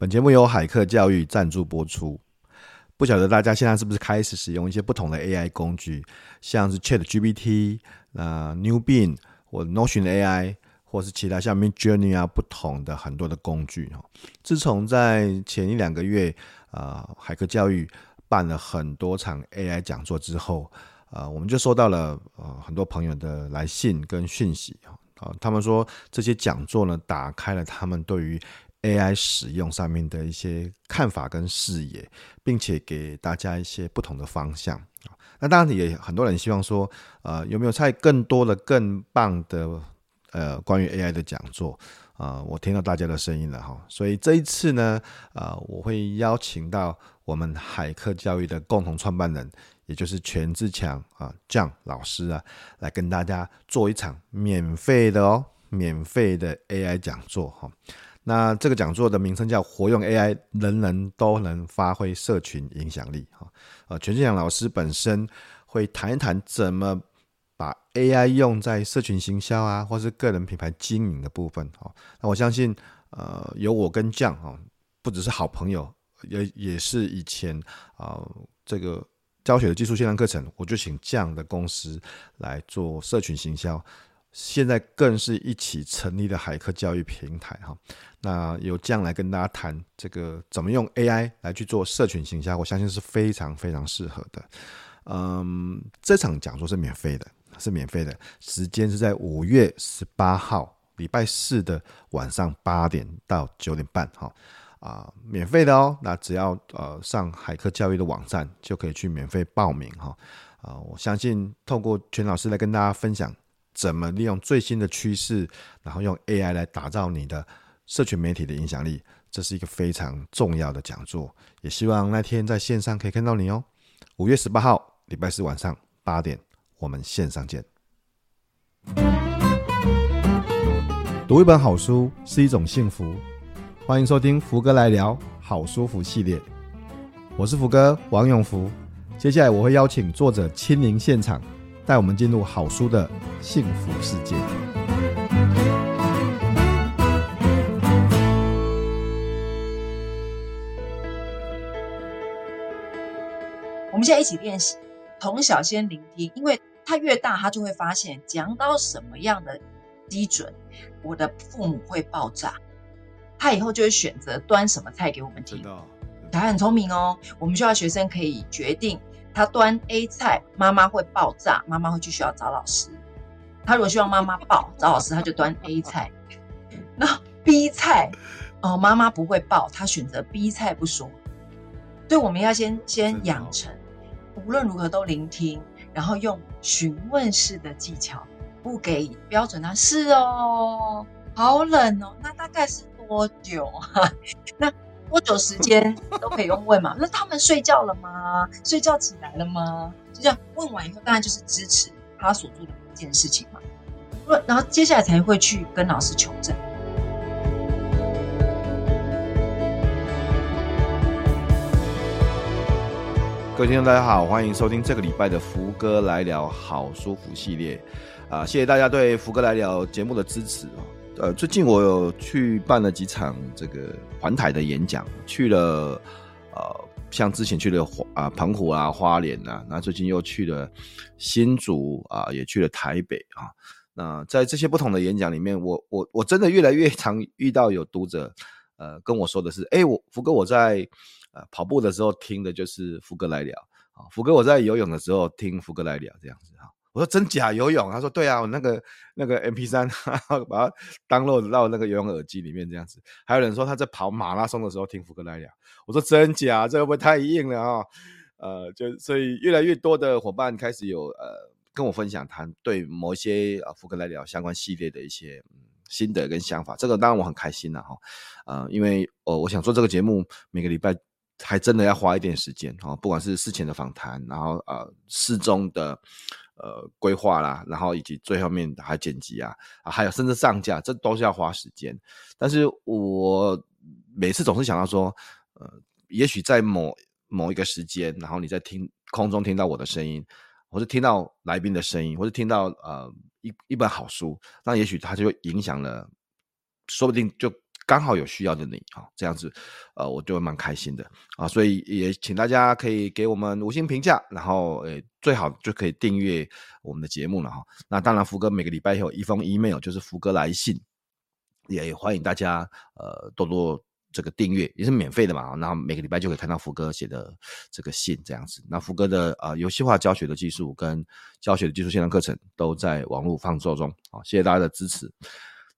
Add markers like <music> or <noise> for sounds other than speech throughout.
本节目由海客教育赞助播出。不晓得大家现在是不是开始使用一些不同的 AI 工具，像是 ChatGPT、呃 Newbin 或 Notion AI，或是其他像 Midjourney 啊，不同的很多的工具哈。自从在前一两个月，呃，海客教育办了很多场 AI 讲座之后，呃，我们就收到了呃很多朋友的来信跟讯息啊，他们说这些讲座呢，打开了他们对于 AI 使用上面的一些看法跟视野，并且给大家一些不同的方向。那当然也很多人希望说，呃，有没有再更多的更棒的呃关于 AI 的讲座啊、呃？我听到大家的声音了哈，所以这一次呢，呃，我会邀请到我们海客教育的共同创办人，也就是权志强啊 John 老师啊，来跟大家做一场免费的哦，免费的 AI 讲座哈。那这个讲座的名称叫“活用 AI，人人都能发挥社群影响力”哈。呃，权自强老师本身会谈一谈怎么把 AI 用在社群行销啊，或是个人品牌经营的部分哈。那我相信，呃，有我跟酱哈，不只是好朋友，也也是以前啊这个教学的技术线上课程，我就请 John 的公司来做社群行销。现在更是一起成立的海客教育平台哈，那由这样来跟大家谈这个怎么用 AI 来去做社群行销，我相信是非常非常适合的。嗯，这场讲座是免费的，是免费的，时间是在五月十八号礼拜四的晚上八点到九点半哈啊，免费的哦。那只要呃上海客教育的网站就可以去免费报名哈啊，我相信透过权老师来跟大家分享。怎么利用最新的趋势，然后用 AI 来打造你的社群媒体的影响力，这是一个非常重要的讲座。也希望那天在线上可以看到你哦。五月十八号，礼拜四晚上八点，我们线上见。读一本好书是一种幸福，欢迎收听福哥来聊好书福系列。我是福哥王永福，接下来我会邀请作者亲临现场。带我们进入好书的幸福世界。我们现在一起练习，从小先聆听，因为他越大，他就会发现讲到什么样的基准，我的父母会爆炸，他以后就会选择端什么菜给我们听。小孩很聪明哦，我们需要学生可以决定。他端 A 菜，妈妈会爆炸，妈妈会去学校找老师。他如果希望妈妈爆找老师，他就端 A 菜。那 B 菜哦，妈妈不会爆，他选择 B 菜不说。所以我们要先先养成，无论如何都聆听，然后用询问式的技巧，不给标准答案。是哦，好冷哦，那大概是多久啊？<laughs> 那。多久时间都可以用问嘛？<laughs> 那他们睡觉了吗？睡觉起来了吗？就这样问完以后，当然就是支持他所做的一件事情嘛。然后接下来才会去跟老师求证。各位听众，大家好，欢迎收听这个礼拜的福哥来聊好舒服系列啊！谢谢大家对福哥来聊节目的支持啊！呃，最近我有去办了几场这个环台的演讲，去了呃，像之前去了啊澎湖啊、花莲啊，那最近又去了新竹啊，也去了台北啊。那在这些不同的演讲里面，我我我真的越来越常遇到有读者呃跟我说的是，哎，我福哥我在呃跑步的时候听的就是福哥来聊啊，福哥我在游泳的时候听福哥来聊这样子哈。我说真假游泳？他说对啊，我那个那个 MP3，<laughs> 把它 download 到那个游泳耳机里面这样子。还有人说他在跑马拉松的时候听福哥来聊。我说真假？这会不会太硬了啊？呃，就所以越来越多的伙伴开始有呃跟我分享他对某一些啊福哥来聊相关系列的一些心得跟想法。这个当然我很开心了哈。呃，因为我我想做这个节目，每个礼拜还真的要花一点时间哈，不管是事前的访谈，然后呃事中的。呃，规划啦，然后以及最后面还剪辑啊，啊，还有甚至上架，这都是要花时间。但是我每次总是想到说，呃，也许在某某一个时间，然后你在听空中听到我的声音，或是听到来宾的声音，或是听到呃一一本好书，那也许它就影响了，说不定就刚好有需要的你啊，这样子，呃，我就会蛮开心的啊，所以也请大家可以给我们五星评价，然后诶，最好就可以订阅我们的节目了哈。那当然，福哥每个礼拜有一封 email，就是福哥来信，也欢迎大家呃多多这个订阅，也是免费的嘛。那每个礼拜就可以看到福哥写的这个信这样子。那福哥的呃游戏化教学的技术跟教学的技术线上课程都在网络放售中啊，谢谢大家的支持。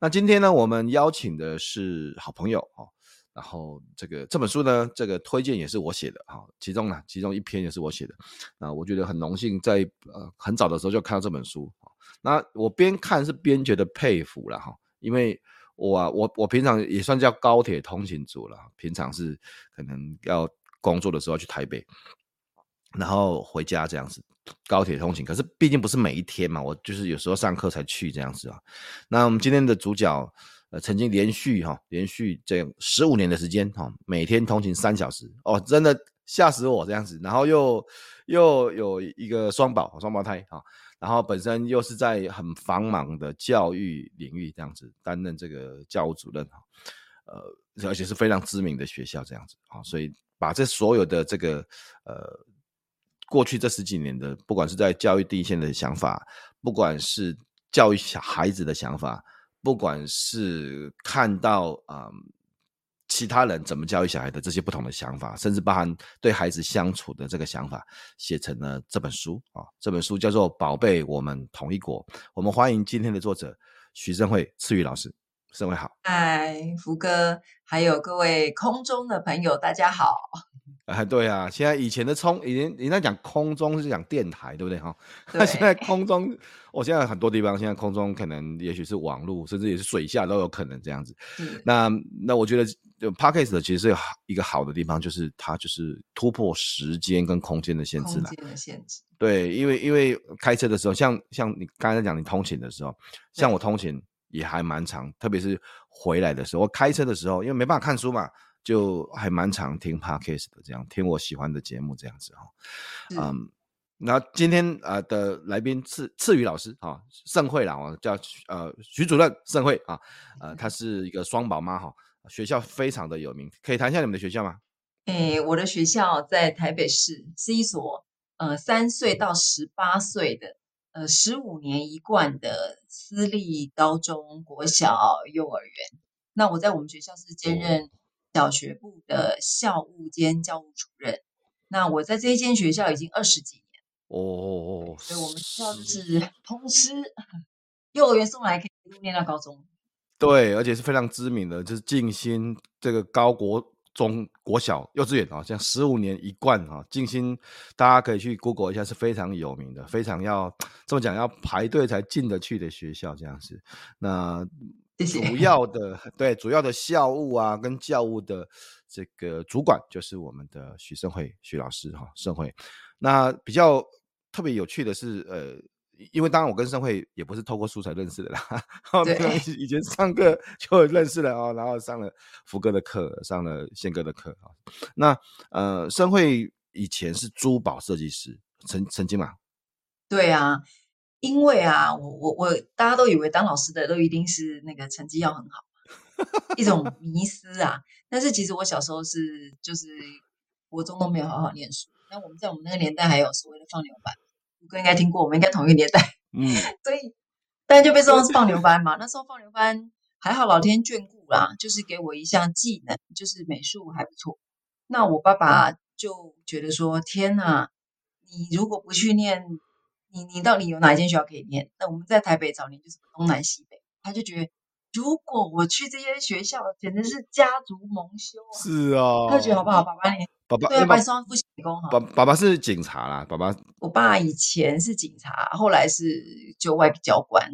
那今天呢，我们邀请的是好朋友哦，然后这个这本书呢，这个推荐也是我写的哈，其中呢，其中一篇也是我写的，那我觉得很荣幸在呃很早的时候就看到这本书，那我边看是边觉得佩服了哈，因为我，我我平常也算叫高铁通勤族了，平常是可能要工作的时候去台北，然后回家这样子。高铁通勤，可是毕竟不是每一天嘛，我就是有时候上课才去这样子啊。那我们今天的主角，呃，曾经连续哈，连续这样十五年的时间哈，每天通勤三小时哦，真的吓死我这样子。然后又又有一个双宝，双胞胎哈，然后本身又是在很繁忙的教育领域这样子担任这个教务主任哈，呃，而且是非常知名的学校这样子啊，所以把这所有的这个呃。过去这十几年的，不管是在教育第一线的想法，不管是教育小孩子的想法，不管是看到啊、嗯、其他人怎么教育小孩的这些不同的想法，甚至包含对孩子相处的这个想法，写成了这本书啊。这本书叫做《宝贝，我们同一国》。我们欢迎今天的作者徐正慧赐瑜老师。胜慧好，嗨，福哥，还有各位空中的朋友，大家好。啊，<laughs> 对啊，现在以前的空，以前人家讲空中是讲电台，对不对哈？<laughs> 那现在空中，我、哦、现在很多地方，现在空中可能也许是网络，甚至也是水下都有可能这样子。嗯、那那我觉得，就 Podcast 其实是一个好的地方，就是它就是突破时间跟空间的限制了。空间的限制。对，因为因为开车的时候，像像你刚才讲你通勤的时候，像我通勤也还蛮长，特别是回来的时候，我开车的时候，因为没办法看书嘛。就还蛮常听 podcast 的，这样听我喜欢的节目这样子哈，嗯，那今天呃的来宾赐赐瑜老师啊，胜慧啦，我叫呃徐主任盛慧啊，呃，她是一个双宝妈哈，学校非常的有名，可以谈一下你们的学校吗？诶、欸，我的学校在台北市，是一所呃三岁到十八岁的呃十五年一贯的私立高中国小幼儿园。那我在我们学校是兼任、哦。小学部的校务兼教务主任，那我在这一间学校已经二十几年哦，所以我们学校就是通吃，<laughs> 幼儿园送来可以一路念到高中。对，而且是非常知名的，就是静心这个高国中国小幼稚园啊，像十五年一贯啊，静心大家可以去 Google 一下，是非常有名的，非常要这么讲要排队才进得去的学校这样子。那。主要的对主要的校务啊，跟教务的这个主管就是我们的许胜慧许老师哈，胜慧。那比较特别有趣的是，呃，因为当然我跟盛慧也不是透过书才认识的啦，对，以前上课 <laughs> 就认识了哦，然后上了福哥的课，上了宪哥的课啊。那呃，盛慧以前是珠宝设计师，曾曾经嘛？对啊。因为啊，我我我，大家都以为当老师的都一定是那个成绩要很好，一种迷思啊。但是其实我小时候是就是国中都没有好好念书。那我们在我们那个年代还有所谓的放牛班，福哥应该听过，我们应该同一个年代。嗯，<laughs> 所以大家就被送是放牛班嘛。那时候放牛班还好，老天眷顾啦，就是给我一项技能，就是美术还不错。那我爸爸就觉得说：天哪，你如果不去念。你你到底有哪一间学校可以念？那我们在台北早年就是东南西北，他就觉得如果我去这些学校，简直是家族蒙羞啊！是啊，他就觉得好不好？爸爸你爸爸对，白双父亲功哈。爸爸爸是警察啦，爸爸。我爸以前是警察，后来是就外笔交官，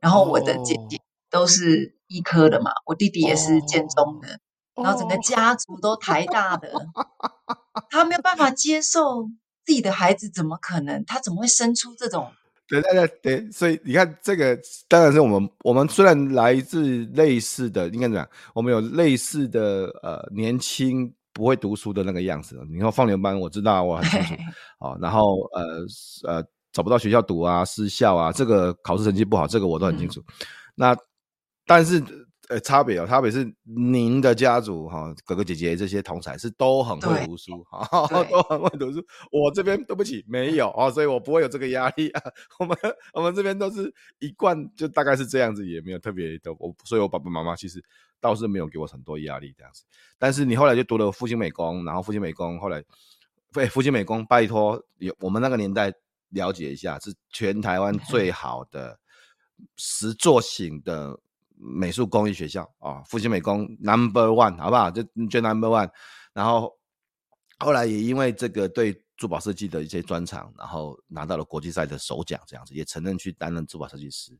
然后我的姐姐都是医科的嘛，我弟弟也是建中的，哦、然后整个家族都台大的，<laughs> 哦、他没有办法接受。自己的孩子怎么可能？他怎么会生出这种？对对对对，所以你看，这个当然是我们我们虽然来自类似的，应该怎么样？我们有类似的呃年轻不会读书的那个样子。你说放牛班，我知道我很清楚哦。然后呃呃找不到学校读啊，私校啊，这个考试成绩不好，这个我都很清楚。嗯、那但是呃，差别哦，差别是您的家族哈，哥哥姐姐这些同侪是都很会读书哈，<laughs> 都很会读书。我这边对不起没有哦，所以我不会有这个压力啊。<laughs> 我们我们这边都是一贯就大概是这样子，也没有特别的。我所以，我爸爸妈妈其实倒是没有给我很多压力这样子。但是你后来就读了复兴美工，然后复兴美工后来，对复兴美工，拜托有我们那个年代了解一下，是全台湾最好的实作型的。美术工艺学校啊，复兴美工 Number One，好不好？就就 Number One。然后后来也因为这个对珠宝设计的一些专长，然后拿到了国际赛的首奖，这样子也承认去担任珠宝设计师。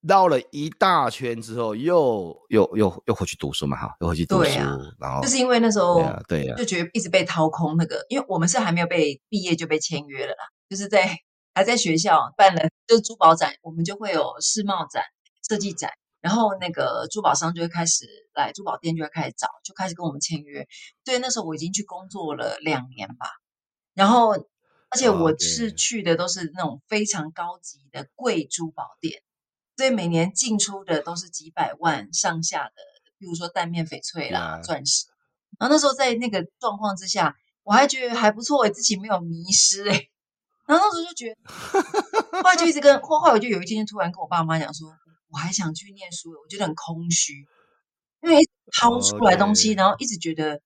绕了一大圈之后，又又又又回去读书嘛，哈，又回去读书。啊、然后就是因为那时候对呀，就觉得一直被掏空那个，因为我们是还没有被毕业就被签约了啦，就是在还在学校办了就是珠宝展，我们就会有世贸展、设计展。然后那个珠宝商就会开始来，珠宝店就会开始找，就开始跟我们签约。对，那时候我已经去工作了两年吧。然后，而且我是去的都是那种非常高级的贵珠宝店，所以每年进出的都是几百万上下的，比如说蛋面翡翠啦、钻石。然后那时候在那个状况之下，我还觉得还不错，我自己没有迷失哎。然后那时候就觉得，后来就一直跟，后来我就有一天突然跟我爸妈讲说。我还想去念书，我觉得很空虚，因为掏出来东西.然后一直觉得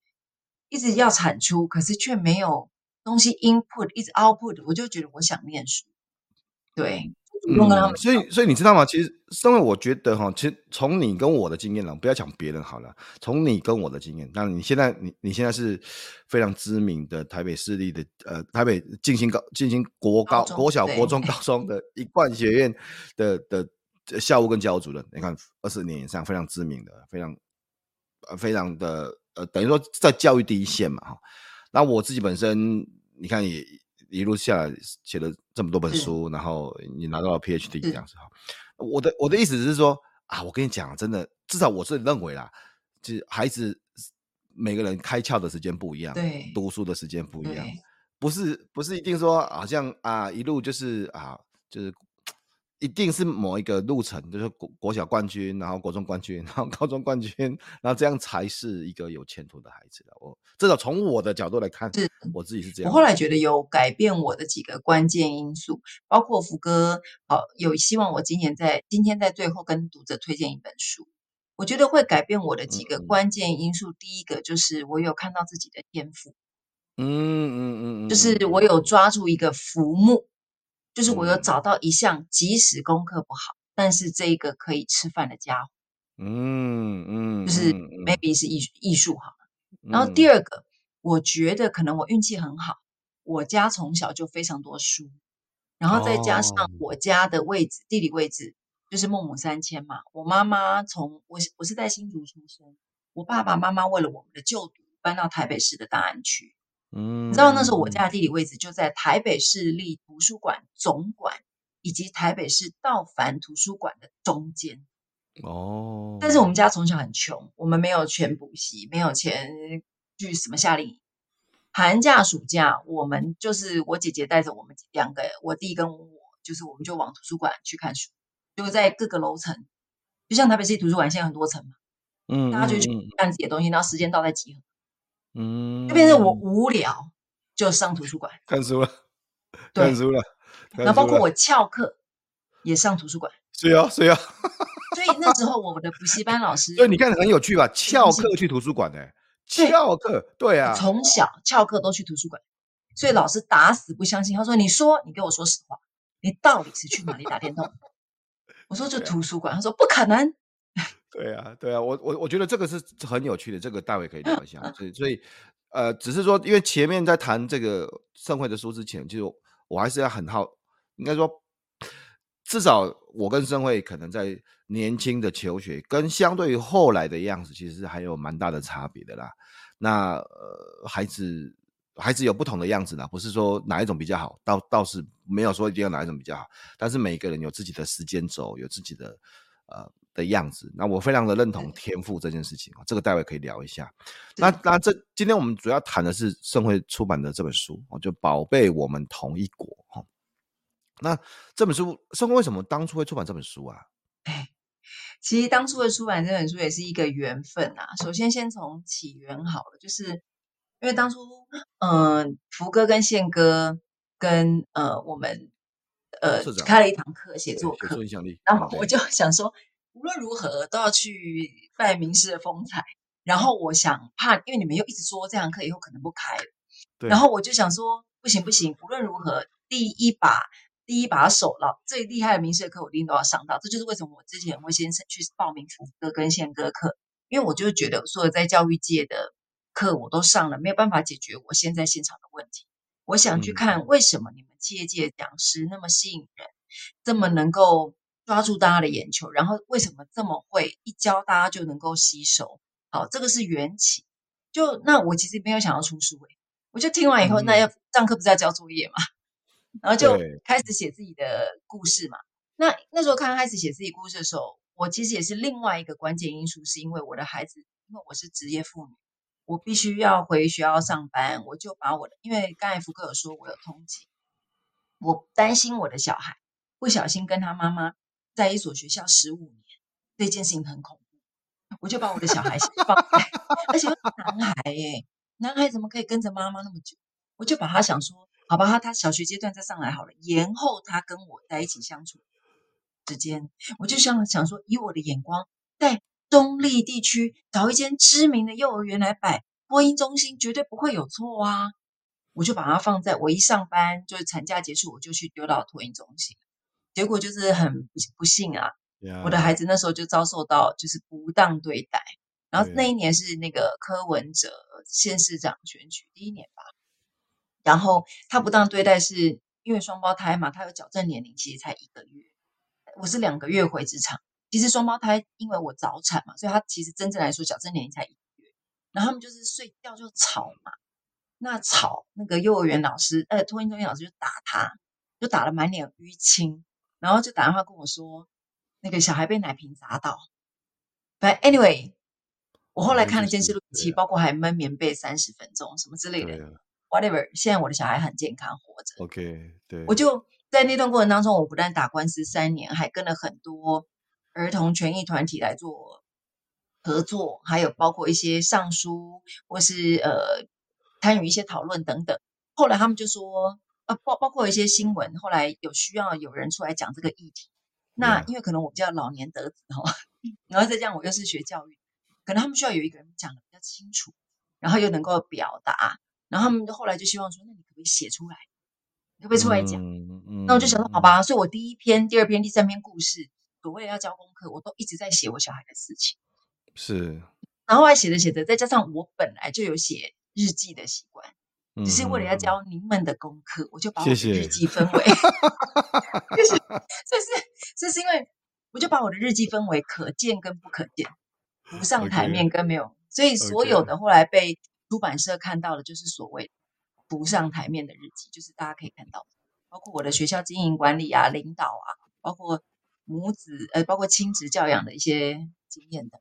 一直要产出，可是却没有东西 input，一直 output，我就觉得我想念书。对，嗯，所以所以你知道吗？其实，因为我觉得哈，其实从你跟我的经验了，不要讲别人好了，从你跟我的经验，那你现在你你现在是非常知名的台北市立的呃台北进行高进行国高国小国中高中的一贯学院的的。校务跟教务主任，你看二十年以上非常知名的，非常呃非常的呃，等于说在教育第一线嘛哈。那我自己本身，你看也一路下来写了这么多本书，然后你拿到了 PhD 这样子哈。我的我的意思是说啊，我跟你讲，真的，至少我是认为啦，就是孩子每个人开窍的时间不一样，对，读书的时间不一样，不是不是一定说好像啊一路就是啊就是。一定是某一个路程，就是国国小冠军，然后国中冠军，<laughs> 然后高中冠军，然后这样才是一个有前途的孩子的。我至少从我的角度来看，是我自己是这样。我后来觉得有改变我的几个关键因素，包括福哥，好、呃、有希望我今年在今天在最后跟读者推荐一本书。我觉得会改变我的几个关键因素，嗯、第一个就是我有看到自己的天赋，嗯嗯嗯嗯，就是我有抓住一个浮木。就是我有找到一项，即使功课不好，但是这一个可以吃饭的家伙，嗯嗯，就是 maybe 是艺艺术好了。然后第二个，我觉得可能我运气很好，我家从小就非常多书，然后再加上我家的位置，地理位置就是孟母三迁嘛。我妈妈从我我是在新竹出生，我爸爸妈妈为了我们的就读搬到台北市的大安区。嗯，你知道那时候我家的地理位置就在台北市立图书馆总馆以及台北市道凡图书馆的中间。哦，但是我们家从小很穷，我们没有钱补习，没有钱去什么夏令营。寒假暑假，我们就是我姐姐带着我们两个，我弟跟我，就是我们就往图书馆去看书，就在各个楼层，就像台北市图书馆现在很多层嘛，嗯，大家就去看自己的东西，然后时间到再集合。嗯，就变成我无聊就上图书馆看书了，<laughs> 看书了，然后包括我翘课也上图书馆，是啊是啊，所以那时候我们的补习班老师，所以你看很有趣吧？翘课去图书馆呢？<laughs> 翘课对啊，从小翘课都去图书馆，所以老师打死不相信，他说：“你说，你给我说实话，你到底是去哪里打电动？”我说：“就图书馆。”他说：“不可能。”对啊，对啊，我我我觉得这个是很有趣的，这个待会可以聊一下。所以，所以，呃，只是说，因为前面在谈这个盛会的书之前，其实我，我还是要很好，应该说，至少我跟盛会可能在年轻的求学，跟相对于后来的样子，其实还有蛮大的差别的啦。那呃，孩子孩子有不同的样子啦，不是说哪一种比较好，倒倒是没有说一定要哪一种比较好，但是每个人有自己的时间轴，有自己的呃。的样子，那我非常的认同天赋这件事情啊，这个待会可以聊一下。那那这今天我们主要谈的是盛会出版的这本书哦，就宝贝我们同一国哈。那这本书盛惠为什么当初会出版这本书啊？其实当初的出版这本书也是一个缘分啊。首先，先从起源好了，就是因为当初，嗯、呃，福哥跟宪哥跟呃我们呃开了一堂课，写作课，然后我就想说，无论如何都要去拜名师的风采。然后我想怕，因为你们又一直说这堂课以后可能不开了，对。然后我就想说，不行不行，无论如何，第一把第一把手了，最厉害的名师的课我一定都要上到。这就是为什么我之前会先去报名福哥跟宪哥课，因为我就觉得所有在教育界的课我都上了，没有办法解决我现在现场的问题。我想去看为什么你们企业界讲师那么吸引人，这么能够抓住大家的眼球，然后为什么这么会一教大家就能够吸收。好，这个是缘起。就那我其实没有想要出书诶，我就听完以后，嗯、那要上课不是要交作业嘛，<laughs> 然后就开始写自己的故事嘛。那那时候刚开始写自己故事的时候，我其实也是另外一个关键因素，是因为我的孩子，因为我是职业妇女，我必须要回学校上班，我就把我的，因为刚才福哥有说我有通勤，我担心我的小孩不小心跟他妈妈在一所学校十五年，这件事情很恐怖。我就把我的小孩先放在，而且男孩耶，男孩怎么可以跟着妈妈那么久？我就把他想说，好吧，他他小学阶段再上来好了，延后他跟我在一起相处时间。我就想想说，以我的眼光，在中坜地区找一间知名的幼儿园来摆播音中心，绝对不会有错啊！我就把他放在我一上班，就是产假结束，我就去丢到托婴中心，结果就是很不不幸啊。我的孩子那时候就遭受到就是不当对待，然后那一年是那个柯文哲县市长选举第一年吧，然后他不当对待是因为双胞胎嘛，他有矫正年龄，其实才一个月，我是两个月回职场，其实双胞胎因为我早产嘛，所以他其实真正来说矫正年龄才一个月，然后他们就是睡觉就吵嘛，那吵那个幼儿园老师呃托婴中心老师就打他，就打了满脸淤青，然后就打电话跟我说。那个小孩被奶瓶砸到，反正 anyway，我后来看了监视录影器，包括还闷棉被三十分钟什么之类的，whatever。现在我的小孩很健康活着，OK，对。我就在那段过程当中，我不但打官司三年，还跟了很多儿童权益团体来做合作，还有包括一些上书或是呃参与一些讨论等等。后来他们就说，呃，包包括一些新闻，后来有需要有人出来讲这个议题。那因为可能我比较老年得子哈，<laughs> 然后再这样我又是学教育，可能他们需要有一个人讲的比较清楚，然后又能够表达，然后他们后来就希望说，那你可不可以写出来，可不可以出来讲？嗯嗯、那我就想说，好吧，所以我第一篇、第二篇、第三篇故事，所谓要交功课，我都一直在写我小孩的事情。是，然后还写着写着，再加上我本来就有写日记的习惯。只是为了要教您们的功课，嗯、我就把我的日记分为，谢 <laughs> 谢就是，这是这是因为我就把我的日记分为可见跟不可见，不上台面跟没有，okay, 所以所有的后来被出版社看到的，就是所谓不上台面的日记，就是大家可以看到的，包括我的学校经营管理啊、领导啊，包括母子呃，包括亲子教养的一些经验等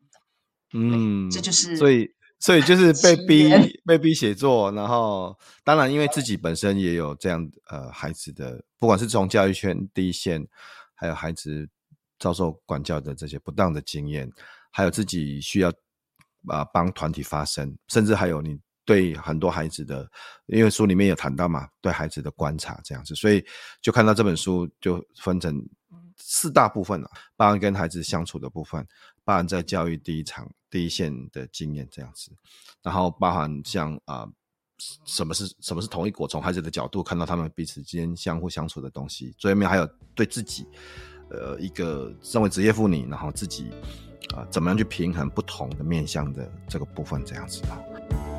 等，嗯，这就是所以。所以就是 <laughs> 被逼被逼写作，然后当然因为自己本身也有这样呃孩子的，不管是从教育圈第一线，还有孩子遭受管教的这些不当的经验，还有自己需要啊帮团体发声，甚至还有你对很多孩子的，因为书里面有谈到嘛，对孩子的观察这样子，所以就看到这本书就分成四大部分啊，包含跟孩子相处的部分，包含在教育第一场。第一线的经验这样子，然后包含像啊、什么是什么是同一国，从孩子的角度看到他们彼此之间相互相处的东西，最后面还有对自己，呃，一个身为职业妇女，然后自己啊、怎么样去平衡不同的面向的这个部分这样子啊。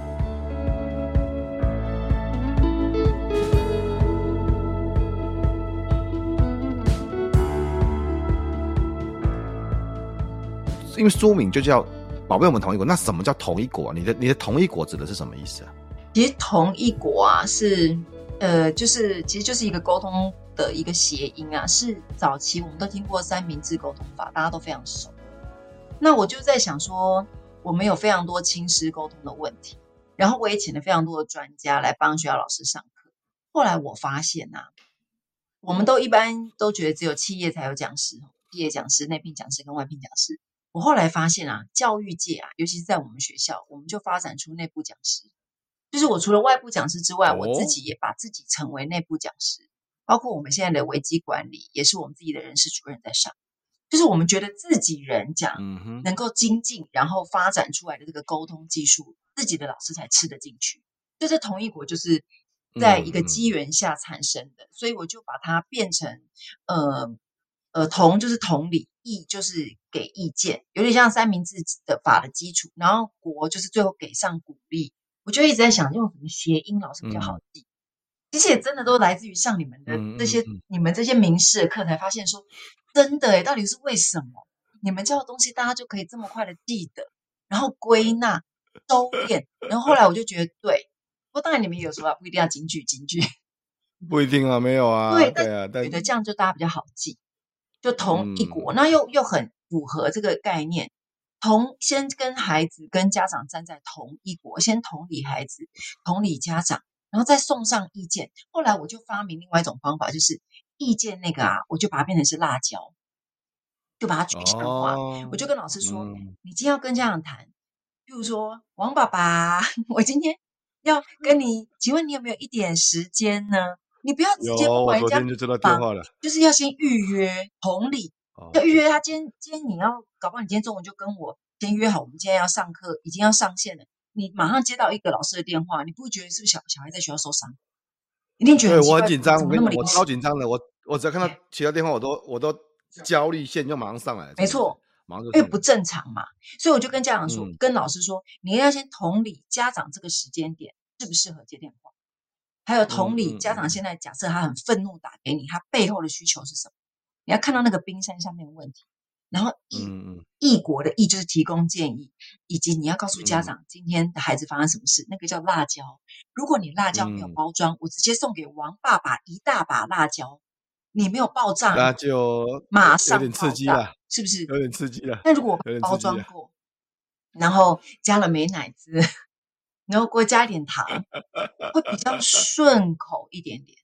因为书名就叫。宝贝，我们同一国，那什么叫同一国？你的你的同一国指的是什么意思啊？其实同一国啊，是呃，就是其实就是一个沟通的一个谐音啊。是早期我们都听过三明治沟通法，大家都非常熟。那我就在想说，我们有非常多亲师沟通的问题，然后我也请了非常多的专家来帮学校老师上课。后来我发现呐、啊，我们都一般都觉得只有企业才有讲师，毕业讲师、内聘讲师跟外聘讲师。我后来发现啊，教育界啊，尤其是在我们学校，我们就发展出内部讲师。就是我除了外部讲师之外，哦、我自己也把自己成为内部讲师。包括我们现在的危机管理，也是我们自己的人事主任在上。就是我们觉得自己人讲，能够精进，然后发展出来的这个沟通技术，自己的老师才吃得进去。就这同一国就是在一个机缘下产生的，所以我就把它变成呃。呃，同就是同理，意就是给意见，有点像三明治的法的基础。然后国就是最后给上鼓励。我就一直在想用什么谐音老师比较好记。嗯、其实也真的都来自于上你们的这些、嗯、你们这些名师的课，才发现说真的诶，到底是为什么你们教的东西大家就可以这么快的记得，然后归纳收敛。然后后来我就觉得对，不过当然你们有时候不一定要金句金句，不一定啊，没有啊，对，对啊，但觉得这样就大家比较好记。就同一国，那又又很符合这个概念。同先跟孩子跟家长站在同一国，先同理孩子，同理家长，然后再送上意见。后来我就发明另外一种方法，就是意见那个啊，我就把它变成是辣椒，就把它具象化。哦、我就跟老师说，嗯、你今天要跟家长谈，譬如说王爸爸，<laughs> 我今天要跟你，请问你有没有一点时间呢？你不要直接不回家，就知道电话了。就是要先预约，同理，哦、要预约他。今天今天你要搞不好，你今天中午就跟我先约好，我们今天要上课，已经要上线了。你马上接到一个老师的电话，你不会觉得是不是小小孩在学校受伤？一定觉得很我很紧张，我我超紧张的。我我只要看到 <laughs> 其他电话，我都我都焦虑线就马上上来了。没错，因为不正常嘛，所以我就跟家长说，嗯、跟老师说，你要先同理家长这个时间点适不适合接电话。还有同理，家长现在假设他很愤怒打给你，他背后的需求是什么？你要看到那个冰山上面的问题，然后议议国的异就是提供建议，以及你要告诉家长今天的孩子发生什么事，那个叫辣椒。如果你辣椒没有包装，我直接送给王爸爸一大把辣椒，你没有爆炸，那就马上有点刺激了，是不是？有点刺激了。那如果包装过，然后加了美乃滋。然后给我加一点糖，会比较顺口一点点。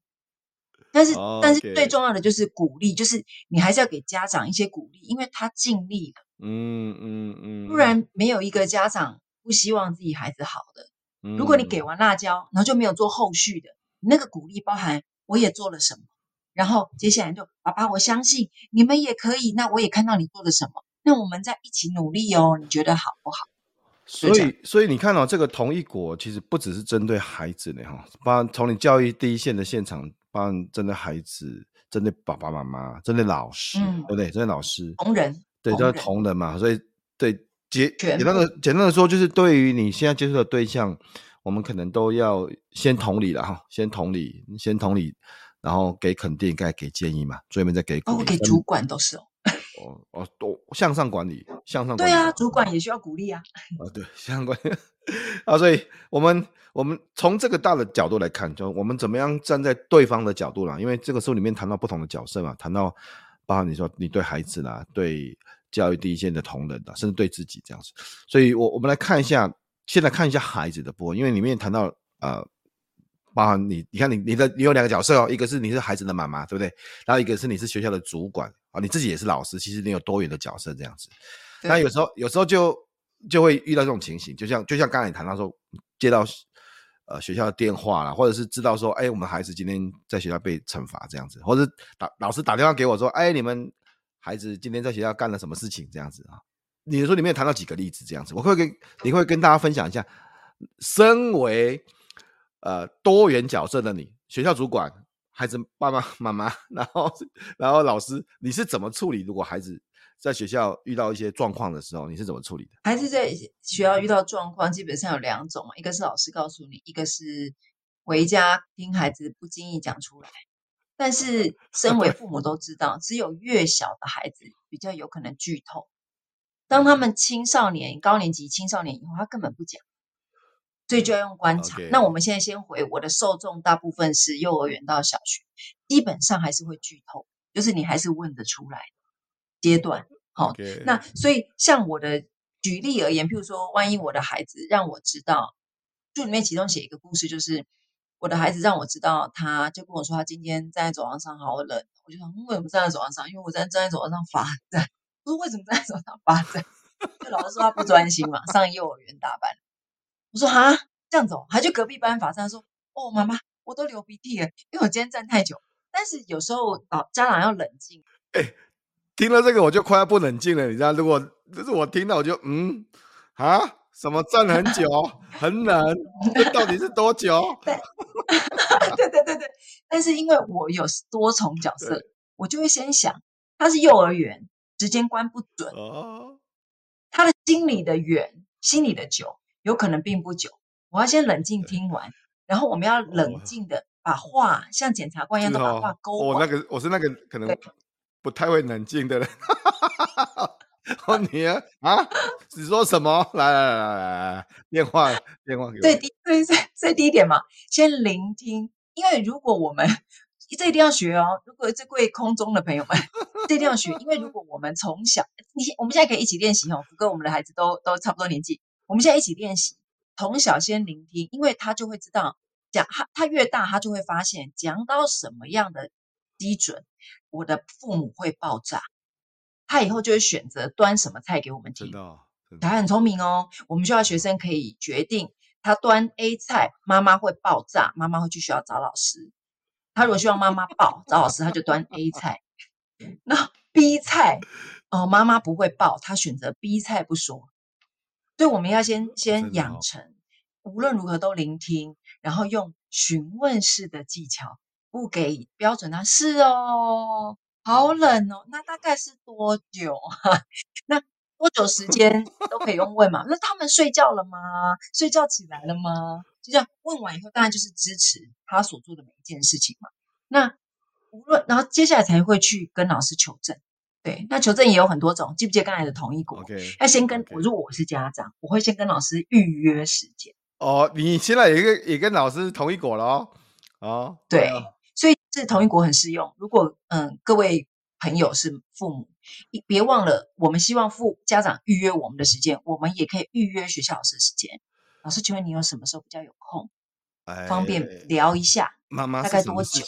但是.但是最重要的就是鼓励，就是你还是要给家长一些鼓励，因为他尽力了。嗯嗯嗯。不然没有一个家长不希望自己孩子好的。嗯、如果你给完辣椒，然后就没有做后续的，那个鼓励包含我也做了什么，然后接下来就爸爸，我相信你们也可以。那我也看到你做了什么，那我们再一起努力哦。你觉得好不好？所以，所以你看哦，这个同一国其实不只是针对孩子的哈，包含从你教育第一线的现场，包含针对孩子，针对爸爸妈妈，针对老师，嗯、对不对？针对老师，同仁，对，叫同仁嘛。所以，对简简单的简单的说，就是对于你现在接触的对象，我们可能都要先同理了哈，先同理，先同理，然后给肯定，该给建议嘛，最后面再给鼓励。哦，给主管都是哦。哦哦，都向上管理，向上管理。对啊，主管也需要鼓励啊。啊，<laughs> 对，向上管理啊，所以我们我们从这个大的角度来看，就我们怎么样站在对方的角度啦。因为这个书里面谈到不同的角色嘛，谈到包括你说你对孩子啦，对教育第一线的同仁的，甚至对自己这样子。所以我我们来看一下，现在看一下孩子的部分，因为里面谈到呃。包含你，你看你你的你有两个角色哦，一个是你是孩子的妈妈，对不对？然后一个是你是学校的主管啊，你自己也是老师，其实你有多元的角色这样子。那有时候有时候就就会遇到这种情形，就像就像刚才你谈到说，接到呃学校的电话啦，或者是知道说，哎，我们孩子今天在学校被惩罚这样子，或者打老师打电话给我说，哎，你们孩子今天在学校干了什么事情这样子啊？你的书里面谈到几个例子这样子，我会跟你会跟大家分享一下，身为。呃，多元角色的你，学校主管、孩子爸爸妈妈，然后然后老师，你是怎么处理？如果孩子在学校遇到一些状况的时候，你是怎么处理的？孩子在学校遇到状况，基本上有两种嘛，一个是老师告诉你，一个是回家听孩子不经意讲出来。但是 <laughs> 身为父母都知道，只有越小的孩子比较有可能剧透。当他们青少年、高年级、青少年以后，他根本不讲。所以就要用观察。那我们现在先回我的受众，大部分是幼儿园到小学，基本上还是会剧透，就是你还是问得出来阶段。好.那所以像我的举例而言，譬如说，万一我的孩子让我知道，书里面其中写一个故事，就是我的孩子让我知道，他就跟我说，他今天站在走廊上好冷，我就说为什么站在走廊上？因为我在站在走廊上罚站。<laughs> 我说为什么站在走廊上罚站？<laughs> 就老师说他不专心嘛，上幼儿园大班。我说哈，这样子哦，还去隔壁班罚站说，哦，妈妈，我都流鼻涕了，因为我今天站太久。但是有时候老，家长要冷静。哎、欸，听了这个我就快要不冷静了，你知道？如果就是我听到我就嗯啊，什么站很久，很冷，这到底是多久？<laughs> <laughs> 对，对对对对。但是因为我有多重角色，我就会先想，他是幼儿园，时间观不准。哦。他的心里的远，心里的久，有可能并不久。我要先冷静听完，然后我们要冷静的把话像检察官一样的把话勾完。我、哦、那个我是那个可能不太会冷静的人。哦，你啊，啊，你说什么？来来来来来，电话电话给我。对，第对对，所以第一点嘛，先聆听，因为如果我们。这一定要学哦！如果这位空中的朋友们，这一定要学，因为如果我们从小，你我们现在可以一起练习哦。福哥，我们的孩子都都差不多年纪，我们现在一起练习，从小先聆听，因为他就会知道，讲他他越大，他就会发现，讲到什么样的基准，我的父母会爆炸，他以后就会选择端什么菜给我们听。他很聪明哦。我们学校学生可以决定，他端 A 菜，妈妈会爆炸，妈妈会去学校找老师。他如果希望妈妈抱找老师，他就端 A 菜。<laughs> 那 B 菜哦，妈妈不会抱，他选择 B 菜不说。所以我们要先先养成，无论如何都聆听，然后用询问式的技巧，不给标准答案。是哦，好冷哦，那大概是多久啊？<laughs> 那多久时间 <laughs> 都可以用问嘛？那他们睡觉了吗？睡觉起来了吗？就这样问完以后，当然就是支持他所做的每一件事情嘛。那无论，然后接下来才会去跟老师求证。对，那求证也有很多种。记不记得刚才的同一国？Okay, 要先跟如果我是家长，我会先跟老师预约时间。哦，你现在也跟也跟老师同一国了哦。哦，对，啊、所以这同一国很适用。如果嗯，各位朋友是父母，别忘了，我们希望父家长预约我们的时间，我们也可以预约学校老师的时间。老师，请问你有什么时候比较有空，哎、方便聊一下？妈妈，大概多久？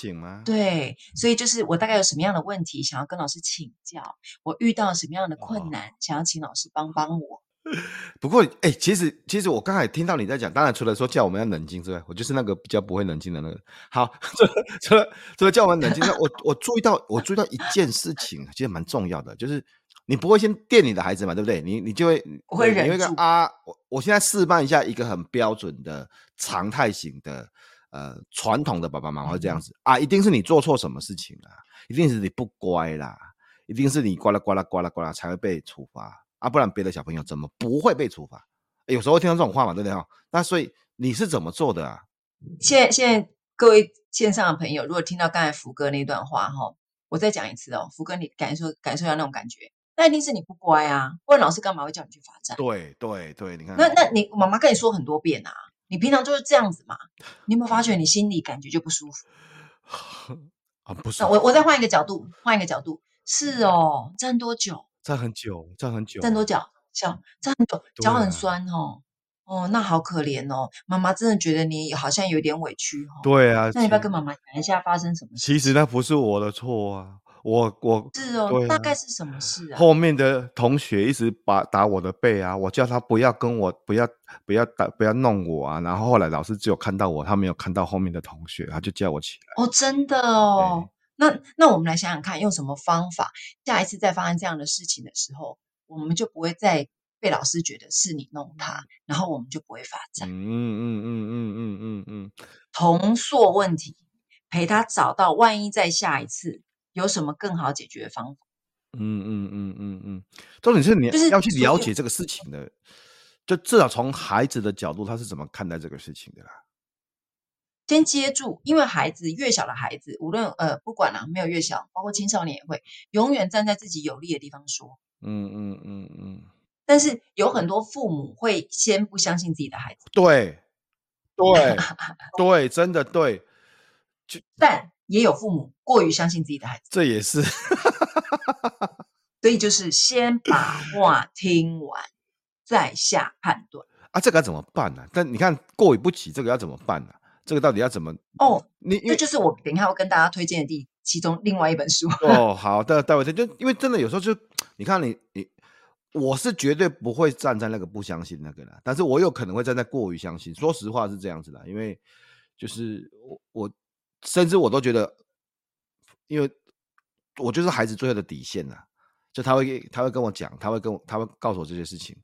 对，所以就是我大概有什么样的问题想要跟老师请教，我遇到什么样的困难，哦、想要请老师帮帮我。<laughs> 不过，哎、欸，其实其实我刚才听到你在讲，当然除了说叫我们要冷静之外，我就是那个比较不会冷静的那个。好，<laughs> 除了除了叫我们冷静，我我注意到我注意到一件事情，其实蛮重要的，就是。你不会先电你的孩子嘛？对不对？你你就会我会忍住？你会啊，我我现在示范一下一个很标准的常态型的呃传统的爸爸妈妈会这样子、嗯、啊，一定是你做错什么事情了，一定是你不乖啦，一定是你呱啦呱啦呱啦呱啦才会被处罚啊，不然别的小朋友怎么不会被处罚？有时候会听到这种话嘛，对不对？那所以你是怎么做的啊？现在现在各位线上的朋友，如果听到刚才福哥那段话哈，我再讲一次哦，福哥你感受感受一下那种感觉。那一定是你不乖啊，不然老师干嘛会叫你去罚站？对对对，你看，那那你妈妈跟你说很多遍啊，你平常就是这样子嘛，你有没有发觉你心里感觉就不舒服？<laughs> 啊，不是。我我再换一个角度，换一个角度，是哦，站多久？站很久，站很久。站多久？脚站很久，脚很酸哦。哦，那好可怜哦，妈妈真的觉得你好像有点委屈哦。对啊，那你不要跟妈妈讲一下发生什么事？其实那不是我的错啊。我我是哦，大概是什么事啊？后面的同学一直把打我的背啊，我叫他不要跟我不要不要打不要弄我啊。然后后来老师只有看到我，他没有看到后面的同学，他就叫我起来。哦，真的哦。那那我们来想想看，用什么方法？下一次再发生这样的事情的时候，我们就不会再被老师觉得是你弄他，然后我们就不会罚站。嗯嗯嗯嗯嗯嗯嗯。同硕问题，陪他找到，万一再下一次。有什么更好解决的方法？嗯嗯嗯嗯嗯，重点是你要去了解这个事情的，就至少从孩子的角度，他是怎么看待这个事情的啦？先接住，因为孩子越小的孩子，无论呃不管啦，没有越小，包括青少年也会永远站在自己有利的地方说。嗯嗯嗯嗯。但是有很多父母会先不相信自己的孩子。对对 <laughs> 对，真的对。就但。也有父母过于相信自己的孩子，这也是，所以就是先把话听完，再下判断啊，这个要怎么办呢、啊？但你看过于不及，这个要怎么办呢、啊？这个到底要怎么？哦，你这就是我等一下要跟大家推荐的第其中另外一本书。哦，好的，待会再就因为真的有时候就你看你你我是绝对不会站在那个不相信那个的，但是我有可能会站在过于相信。说实话是这样子的，因为就是我我甚至我都觉得，因为我就是孩子最后的底线呐，就他会他会跟我讲，他会跟我他会告诉我这些事情。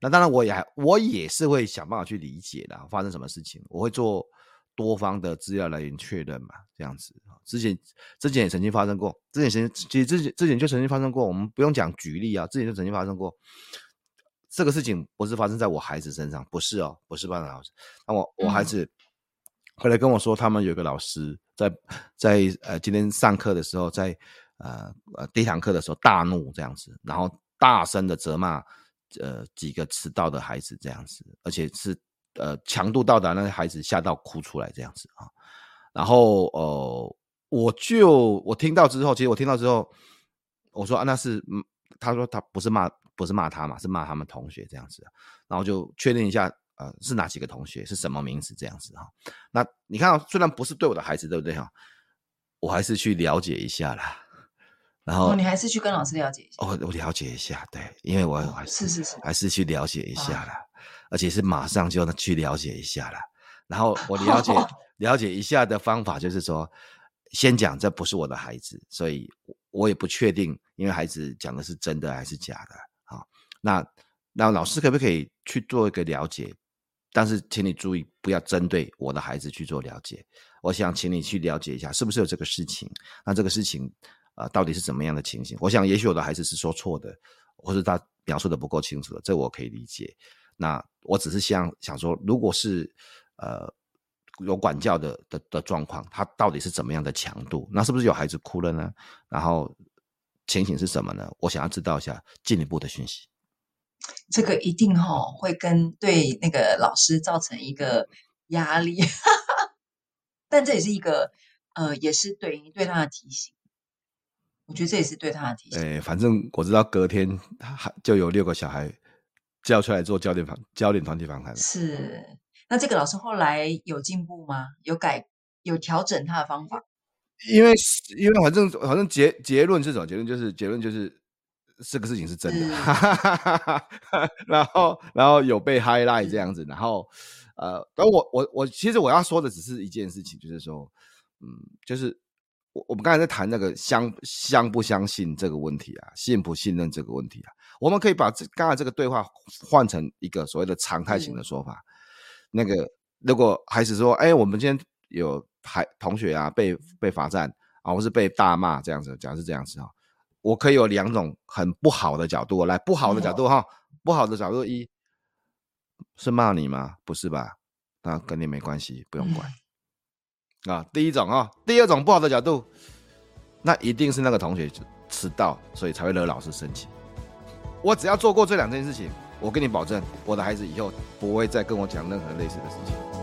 那当然我也还我也是会想办法去理解的，发生什么事情，我会做多方的资料来源确认嘛，这样子。之前之前也曾经发生过，之前曾其实之前之前就曾经发生过，我们不用讲举例啊，之前就曾经发生过。这个事情不是发生在我孩子身上，不是哦，不是班长老师。那我我孩子回来跟我说，他们有个老师在在呃今天上课的时候，在呃呃第一堂课的时候大怒这样子，然后大声的责骂呃几个迟到的孩子这样子，而且是呃强度到达那个孩子吓到哭出来这样子啊。然后呃我就我听到之后，其实我听到之后，我说啊那是，他说他不是骂。不是骂他嘛，是骂他们同学这样子，然后就确认一下，呃，是哪几个同学，是什么名字这样子哈。那你看，虽然不是对我的孩子，对不对哈？我还是去了解一下啦。然后、哦、你还是去跟老师了解一下。哦，我了解一下，对，因为我还是、哦、是是是，还是去了解一下啦，而且是马上就去了解一下啦。然后 <laughs> 我了解、<laughs> 哦、了解一下的方法就是说，先讲这不是我的孩子，所以我也不确定，因为孩子讲的是真的还是假的啊。那那老师可不可以去做一个了解？但是请你注意，不要针对我的孩子去做了解。我想请你去了解一下，是不是有这个事情？那这个事情啊、呃，到底是怎么样的情形？我想，也许我的孩子是说错的，或是他描述的不够清楚的，这我可以理解。那我只是想想说，如果是呃有管教的的的状况，他到底是怎么样的强度？那是不是有孩子哭了呢？然后情形是什么呢？我想要知道一下进一步的讯息。这个一定哈、哦、会跟对那个老师造成一个压力，<laughs> 但这也是一个呃，也是对对他的提醒。我觉得这也是对他的提醒。哎，反正我知道隔天还就有六个小孩叫出来做焦点访焦点团体访谈。是，那这个老师后来有进步吗？有改有调整他的方法？因为因为反正反正结结论是什么？结论就是结论就是。这个事情是真的，<laughs> 然后然后有被 highlight 这样子，然后呃，而我我我其实我要说的只是一件事情，就是说，嗯，就是我我们刚才在谈那个相相不相信这个问题啊，信不信任这个问题啊，我们可以把这刚才这个对话换成一个所谓的常态型的说法。那个如果孩子说，哎，我们今天有孩同学啊被被罚站啊，或是被大骂这样子，假如是这样子啊。我可以有两种很不好的角度来，不好的角度哈，不好的角度一是骂你吗？不是吧？那跟你没关系，不用管啊。第一种啊，第二种不好的角度，那一定是那个同学迟到，所以才会惹老师生气。我只要做过这两件事情，我跟你保证，我的孩子以后不会再跟我讲任何类似的事情。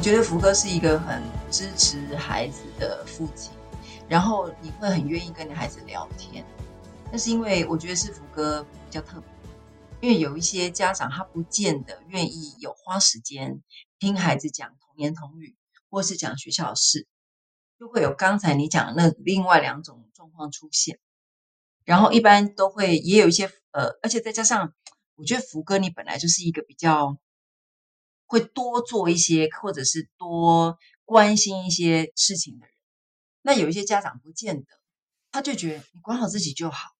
我觉得福哥是一个很支持孩子的父亲，然后你会很愿意跟你孩子聊天，那是因为我觉得是福哥比较特别，因为有一些家长他不见得愿意有花时间听孩子讲童言童语，或是讲学校的事，就会有刚才你讲的那另外两种状况出现，然后一般都会也有一些呃，而且再加上我觉得福哥你本来就是一个比较。会多做一些，或者是多关心一些事情的人。那有一些家长不见得，他就觉得你管好自己就好。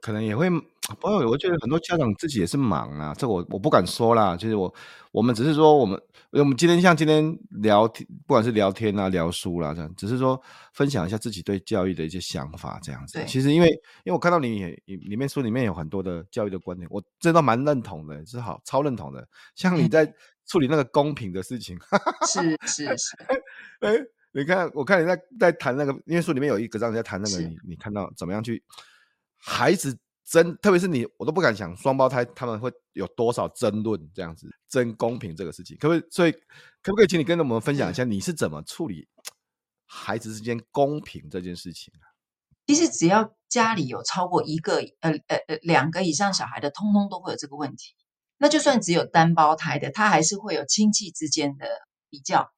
可能也会，不过我觉得很多家长自己也是忙啊，这我我不敢说啦。就是我我们只是说，我们我们今天像今天聊天，不管是聊天啊、聊书啦，这样，只是说分享一下自己对教育的一些想法，这样子。其实因为因为我看到你里面书里面有很多的教育的观点，我真的蛮认同的，是好超认同的。像你在 <laughs> 处理那个公平的事情，<laughs> 是是是。哎，你看，我看你在在谈那个，因为书里面有一个章在谈那个，你你看到怎么样去。孩子争，特别是你，我都不敢想双胞胎他们会有多少争论这样子争公平这个事情，可不可以？所以可不可以请你跟我们分享一下，你是怎么处理孩子之间公平这件事情啊？其实只要家里有超过一个呃呃呃两个以上小孩的，通通都会有这个问题。那就算只有单胞胎的，他还是会有亲戚之间的比较，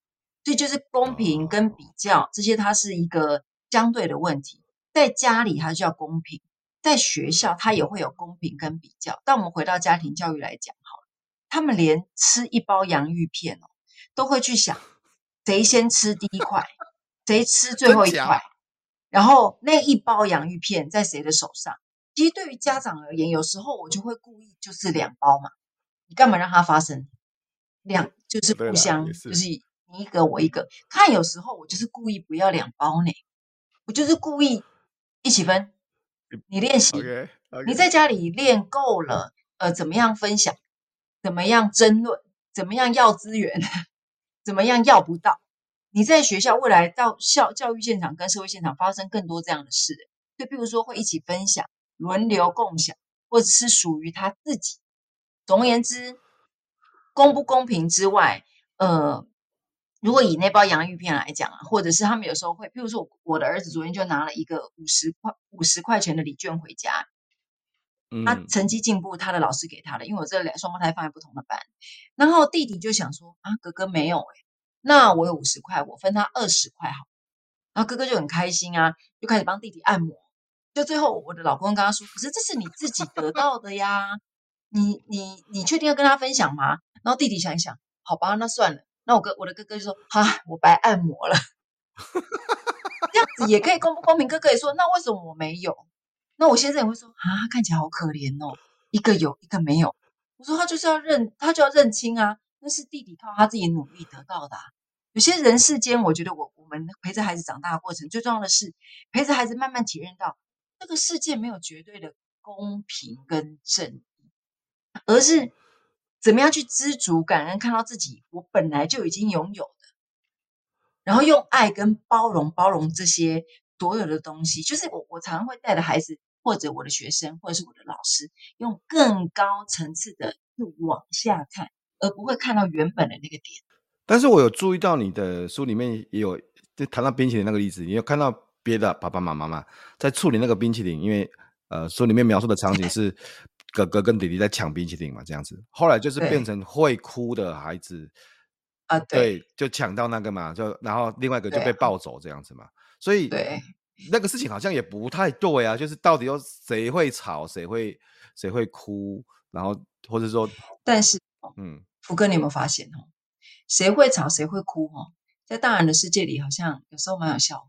所以就是公平跟比较这些，它是一个相对的问题。在家里它就叫公平，在学校他也会有公平跟比较。但我们回到家庭教育来讲，好了，他们连吃一包洋芋片哦，都会去想 <laughs> 谁先吃第一块，谁吃最后一块，然后那一包洋芋片在谁的手上。其实对于家长而言，有时候我就会故意就是两包嘛，你干嘛让它发生两就是互相就是你一个我一个？看有时候我就是故意不要两包呢，我就是故意一起分。你练习，okay, okay. 你在家里练够了，呃，怎么样分享？怎么样争论？怎么样要资源？<laughs> 怎么样要不到？你在学校未来到校教育现场跟社会现场发生更多这样的事，就比如说会一起分享。轮流共享，或者是属于他自己。总而言之，公不公平之外，呃，如果以那包洋芋片来讲啊，或者是他们有时候会，譬如说，我我的儿子昨天就拿了一个五十块五十块钱的礼券回家，嗯，他成绩进步，他的老师给他的，因为我这两双胞胎放在不同的班，然后弟弟就想说啊，哥哥没有诶，那我有五十块，我分他二十块好，然后哥哥就很开心啊，就开始帮弟弟按摩。就最后，我的老公跟他说：“可是这是你自己得到的呀，你你你确定要跟他分享吗？”然后弟弟想一想，好吧，那算了。那我哥我的哥哥就说：“哈，我白按摩了。<laughs> ”这样子也可以公不公平？哥哥也说：“那为什么我没有？”那我先生也会说：“啊，看起来好可怜哦，一个有，一个没有。”我说：“他就是要认，他就要认清啊，那是弟弟靠他自己努力得到的。有些人世间，我觉得我我们陪着孩子长大的过程，最重要的是陪着孩子慢慢体验到。”这个世界没有绝对的公平跟正义，而是怎么样去知足感恩，看到自己我本来就已经拥有的，然后用爱跟包容包容这些所有的东西。就是我我常常会带着孩子，或者我的学生，或者是我的老师，用更高层次的去往下看，而不会看到原本的那个点。但是我有注意到你的书里面也有就谈到冰淇淋那个例子，你有看到。别的爸爸妈妈嘛，在处理那个冰淇淋，因为呃书里面描述的场景是哥哥跟弟弟在抢冰淇淋嘛，这样子。后来就是变成会哭的孩子啊，对，就抢到那个嘛，就然后另外一个就被抱走这样子嘛。所以对那个事情好像也不太对啊，就是到底有谁会吵，谁会谁会哭，然后或者说，<laughs> 但是嗯，福哥，你有没有发现哦？谁会吵，谁会哭？哦，在大人的世界里，好像有时候蛮有效。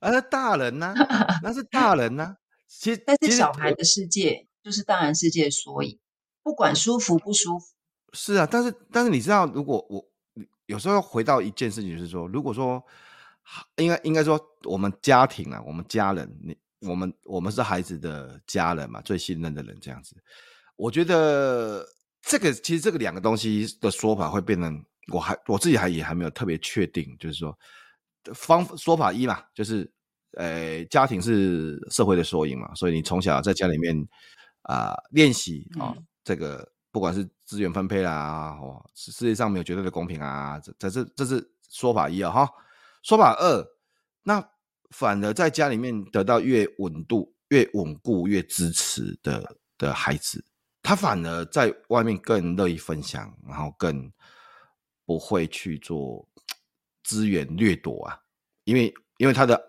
啊，那大人呢、啊？那是大人呢、啊。其实，<laughs> 但是小孩的世界就是大人世界的缩影，不管舒服不舒服。是啊，但是但是你知道，如果我有时候回到一件事情，就是说，如果说应该应该说，我们家庭啊，我们家人，你我们我们是孩子的家人嘛，最信任的人，这样子。我觉得这个其实这个两个东西的说法会变成，我还我自己还也还没有特别确定，就是说。方说法一嘛，就是，呃，家庭是社会的缩影嘛，所以你从小在家里面啊练习啊，这个不管是资源分配啦，哦，世界上没有绝对的公平啊，这这是这是说法一啊哈。说法二，那反而在家里面得到越稳度、越稳固、越支持的的孩子，他反而在外面更乐意分享，然后更不会去做。资源掠夺啊，因为因为他的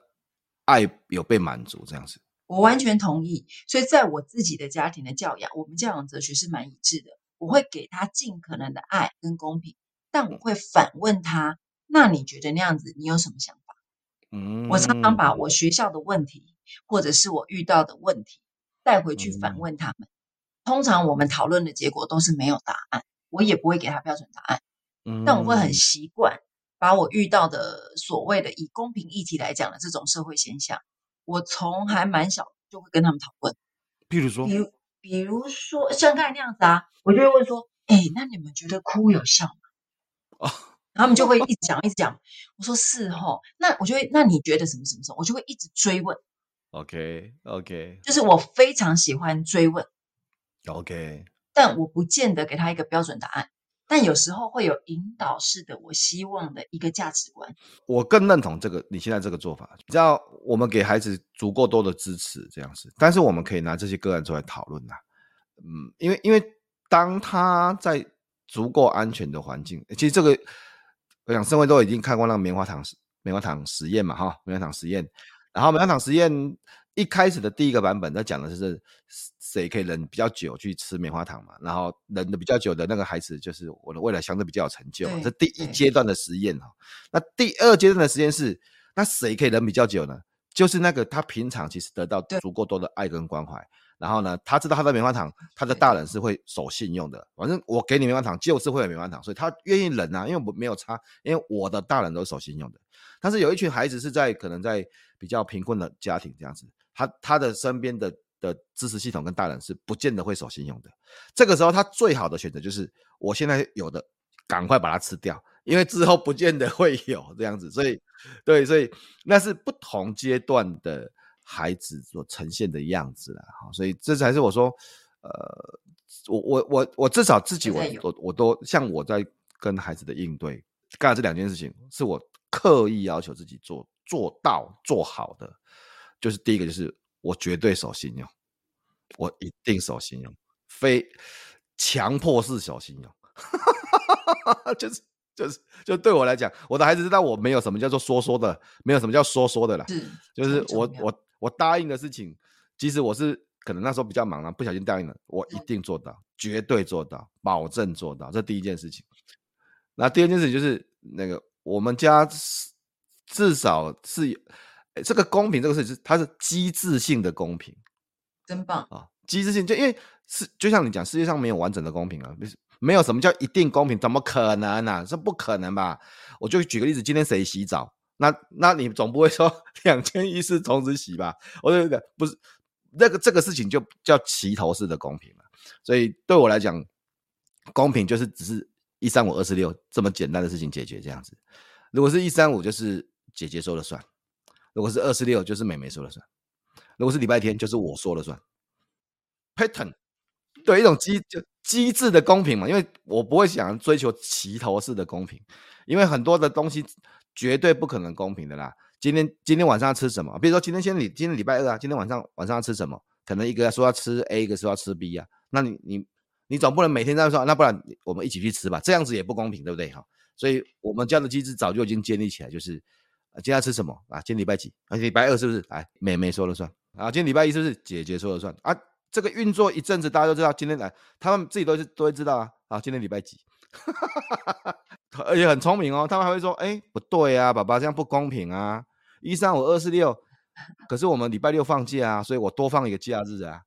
爱有被满足这样子，我完全同意。所以在我自己的家庭的教养，我们教养哲学是蛮一致的。我会给他尽可能的爱跟公平，但我会反问他：那你觉得那样子，你有什么想法？嗯，我常常把我学校的问题，或者是我遇到的问题带回去反问他们。通常我们讨论的结果都是没有答案，我也不会给他标准答案，但我会很习惯。把我遇到的所谓的以公平议题来讲的这种社会现象，我从还蛮小就会跟他们讨论。比如说，比如比如说像刚才那样子啊，我就会问说：“哎，那你们觉得哭有效吗？”哦，<laughs> 他们就会一直讲一直讲。我说：“是齁。”那我就会，那你觉得什么什么什么？我就会一直追问。OK OK，就是我非常喜欢追问。OK，但我不见得给他一个标准答案。但有时候会有引导式的，我希望的一个价值观。我更认同这个你现在这个做法，你知道，我们给孩子足够多的支持，这样子。但是我们可以拿这些个案出来讨论呐。嗯，因为因为当他在足够安全的环境，其实这个我想社会都已经看过那个棉花糖棉花糖实验嘛，哈，棉花糖实验。然后棉花糖实验一开始的第一个版本，它讲的是谁可以忍比较久去吃棉花糖嘛。然后忍的比较久的那个孩子，就是我的未来相对比较有成就。这第一阶段的实验哈。那第二阶段的实验是，那谁可以忍比较久呢？就是那个他平常其实得到足够多的爱跟关怀。然后呢，他知道他的棉花糖，他的大人是会守信用的。反正我给你棉花糖，就是会有棉花糖，所以他愿意忍啊，因为我没有差，因为我的大人都是守信用的。但是有一群孩子是在可能在比较贫困的家庭这样子，他他的身边的的支持系统跟大人是不见得会守信用的。这个时候，他最好的选择就是我现在有的，赶快把它吃掉，因为之后不见得会有这样子。所以，对，所以那是不同阶段的。孩子所呈现的样子了，哈，所以这才是我说，呃，我我我我至少自己我我我都像我在跟孩子的应对，干了这两件事情是我刻意要求自己做做到做好的，就是第一个就是我绝对守信用，我一定守信用，非强迫式守信用，<laughs> 就是就是就对我来讲，我的孩子知道我没有什么叫做说说的，没有什么叫说说的啦，是就是我我。我答应的事情，即使我是可能那时候比较忙了，不小心答应了，我一定做到，绝对做到，保证做到。这第一件事情。那第二件事情就是那个我们家至少是这个公平，这个事情是它是机制性的公平，真棒啊！机制性就因为是就像你讲，世界上没有完整的公平啊，没有什么叫一定公平，怎么可能呢、啊？这不可能吧？我就举个例子，今天谁洗澡？那那你总不会说两千一是同时洗吧？我觉得不是那个这个事情就叫齐头式的公平了。所以对我来讲，公平就是只是一三五二四六这么简单的事情解决这样子。如果是一三五，就是姐姐说了算；如果是二十六，就是妹妹说了算；如果是礼拜天，就是我说了算。Pattern 对一种机就机制的公平嘛，因为我不会想追求齐头式的公平，因为很多的东西。绝对不可能公平的啦！今天今天晚上要吃什么？比如说今天先礼今天礼拜二啊，今天晚上晚上要吃什么？可能一个说要吃 A，一个说要吃 B 啊。那你你你总不能每天这样说，那不然我们一起去吃吧？这样子也不公平，对不对？哈，所以我们这样的机制早就已经建立起来，就是今天要吃什么啊？今天礼拜几？啊，礼拜二是不是？哎，妹妹说了算啊。今天礼拜一是不是？姐姐说了算啊。这个运作一阵子，大家都知道，今天来他们自己都是都会知道啊。啊，今天礼拜几？<laughs> 而且很聪明哦，他们还会说：“哎，不对啊，爸爸这样不公平啊！一三五二四六，可是我们礼拜六放假啊，所以我多放一个假日啊，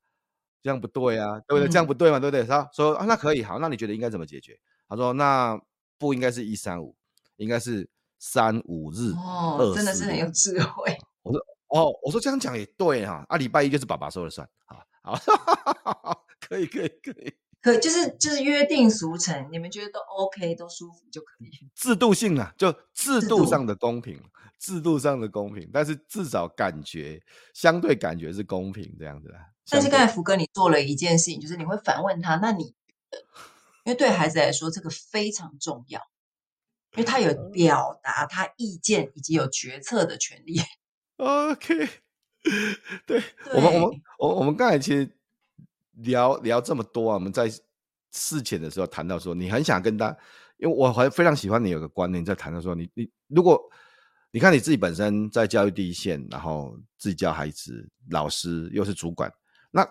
这样不对啊，对不对？这样不对嘛，对不对？”他说：“啊，那可以，好，那你觉得应该怎么解决？”他说：“那不应该是一三五，应该是三五日。”哦，真的是很有智慧。我说：“哦，我说这样讲也对哈，啊，礼拜一就是爸爸说了算，好，好，<laughs> 可以，可以，可以。”可就是就是约定俗成，你们觉得都 OK 都舒服就可以。制度性啊，就制度上的公平，制度，上的公平，但是至少感觉相对感觉是公平这样子啦。但是刚才福哥你做了一件事情，就是你会反问他，那你因为对孩子来说这个非常重要，因为他有表达他意见以及有决策的权利。OK，对，对我们我们我我们刚才其实。聊聊这么多啊，我们在事前的时候谈到说，你很想跟他，因为我还非常喜欢你有个观念，在谈到说，你你如果你看你自己本身在教育第一线，然后自己教孩子，老师又是主管，那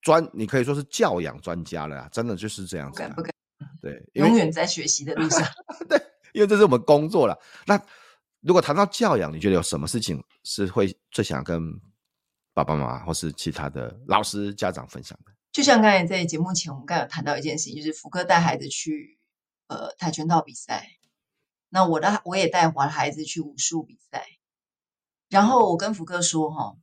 专你可以说是教养专家了啊，真的就是这样子啊，不敢不敢，对，永远在学习的路上，<laughs> 对，因为这是我们工作了。那如果谈到教养，你觉得有什么事情是会最想跟？爸爸妈妈或是其他的老师、家长分享的，就像刚才在节目前，我们刚才有谈到一件事情，就是福哥带孩子去呃跆拳道比赛，那我的我也带我的孩子去武术比赛，然后我跟福哥说哈，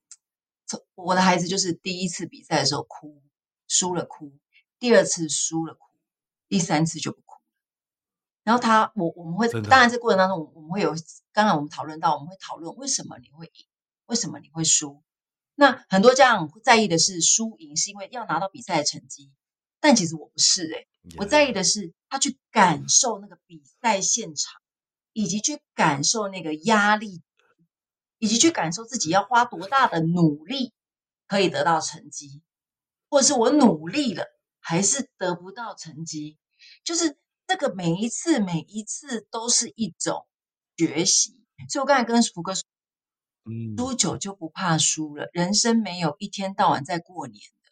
我的孩子就是第一次比赛的时候哭，输了哭，第二次输了哭，第三次就不哭，然后他我我们会当然这过程当中我们会有，刚才我们讨论到我们会讨论为什么你会赢，为什么你会输。那很多家长在意的是输赢，是因为要拿到比赛的成绩。但其实我不是诶、欸、我在意的是他去感受那个比赛现场，以及去感受那个压力，以及去感受自己要花多大的努力可以得到成绩，或者是我努力了还是得不到成绩。就是这个每一次每一次都是一种学习。所以我刚才跟福哥说，嗯，输久就不怕输了。人生没有一天到晚在过年的。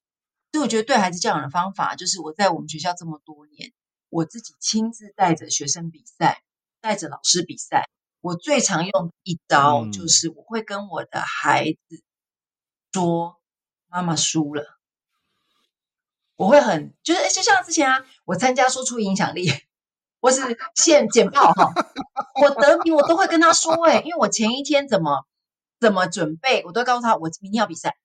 所以我觉得对孩子教养的方法，就是我在我们学校这么多年，我自己亲自带着学生比赛，带着老师比赛。我最常用的一招就是，我会跟我的孩子说：“妈妈输了。”我会很就是，就像之前啊，我参加说出影响力，我是 <laughs> 现简报哈，我得名我都会跟他说哎，因为我前一天怎么怎么准备，我都告诉他我明天要比赛，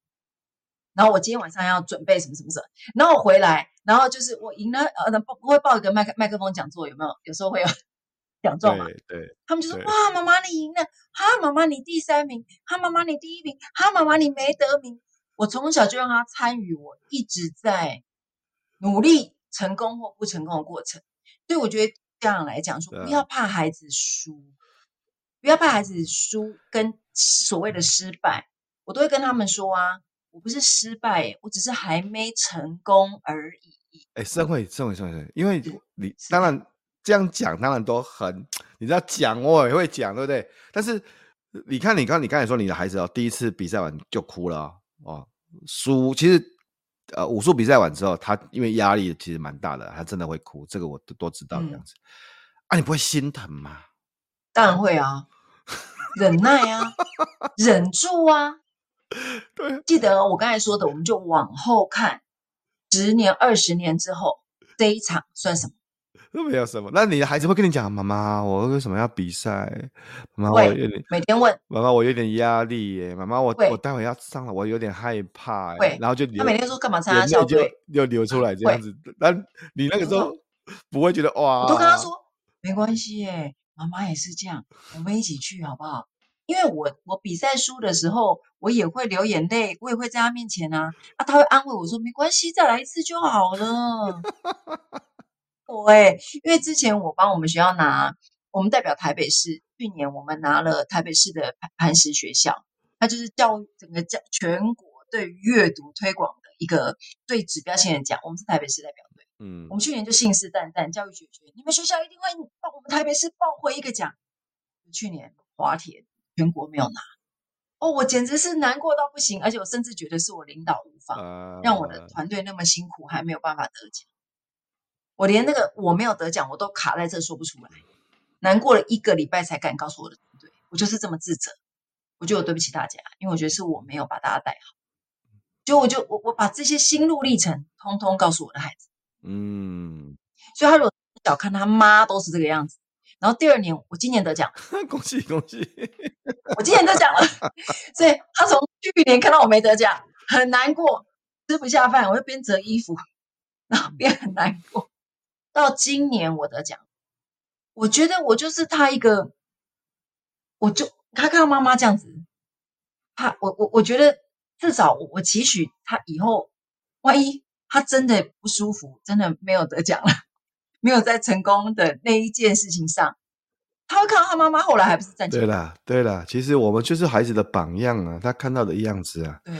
然后我今天晚上要准备什么什么什么，然后我回来，然后就是我赢了呃，不不会报一个麦克麦克风讲座有没有？有时候会有。<laughs> 奖状嘛，对，他们就说：“哇，妈妈你赢了，哈，妈妈你第三名，哈，妈妈你第一名，哈，妈妈你没得名。”我从小就让他参与，我一直在努力成功或不成功的过程。所以我觉得这样来讲说，不要怕孩子输，不要怕孩子输跟所谓的失败，我都会跟他们说啊，我不是失败，我只是还没成功而已。哎，盛会，盛会，盛会，因为你当然。这样讲当然都很，你知道讲我也会讲，对不对？但是你看，你刚你刚才说你的孩子哦，第一次比赛完就哭了哦，哦，输其实呃武术比赛完之后，他因为压力其实蛮大的，他真的会哭，这个我都都知道这样子。嗯、啊，你不会心疼吗？当然会啊，忍耐啊，忍住啊。<laughs> 对，记得我刚才说的，我们就往后看，十年、二十年之后，这一场算什么？都没有什么，那你的孩子会跟你讲，妈妈，我为什么要比赛？妈妈，我有点每天问妈妈，我有点压力耶。妈妈，我我待会要上了，我有点害怕。会，然后就他每天说干嘛参加校队，又流出来这样子。那你那个时候不会觉得哇？我都跟他说没关系耶，妈妈也是这样，我们一起去好不好？因为我我比赛输的时候，我也会流眼泪，我也会在他面前啊啊，他会安慰我说没关系，再来一次就好了。对，因为之前我帮我们学校拿，我们代表台北市，去年我们拿了台北市的磐石学校，它就是教育整个教全国对阅读推广的一个最指标性的奖。我们是台北市代表，嗯，我们去年就信誓旦旦，教育学院，你们学校一定会帮我们台北市报回一个奖。去年滑铁全国没有拿，哦，我简直是难过到不行，而且我甚至觉得是我领导无方，呃、让我的团队那么辛苦还没有办法得奖。我连那个我没有得奖，我都卡在这说不出来，难过了一个礼拜才敢告诉我的团队，我就是这么自责。我觉得我对不起大家，因为我觉得是我没有把大家带好。就我就我我把这些心路历程通通告诉我的孩子，嗯，<laughs> 所以他如果小看他妈都是这个样子，然后第二年我今年得奖，<laughs> 恭喜恭喜，我今年得奖了，<laughs> 所以他从去年看到我没得奖，很难过，吃不下饭，我就边折衣服，然后边很难过。到今年我得奖，我觉得我就是他一个，我就他看到妈妈这样子，他我我我觉得至少我期许他以后，万一他真的不舒服，真的没有得奖了，<laughs> 没有在成功的那一件事情上，他会看到他妈妈后来还不是站起来。对啦，对啦，其实我们就是孩子的榜样啊，他看到的样子啊。对，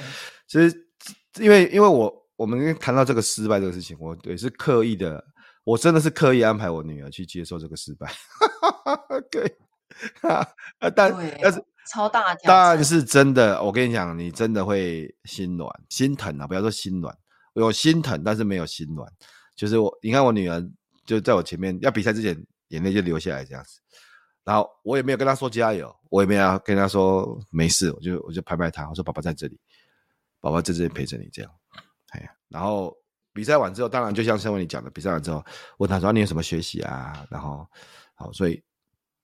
其实因为因为我我们谈到这个失败这个事情，我也是刻意的。我真的是刻意安排我女儿去接受这个失败，<laughs> 对，啊，但但是超大，但是真的，我跟你讲，你真的会心软、心疼啊！不要说心软，有心疼，但是没有心软。就是我，你看我女儿就在我前面，要比赛之前，眼泪就流下来这样子。然后我也没有跟她说加油，我也没有跟她说没事，我就我就拍拍她，我说爸爸在这里，爸爸在这里陪着你这样。哎呀，然后。比赛完之后，当然就像盛惠你讲的，比赛完之后问他说你有什么学习啊？然后，好，所以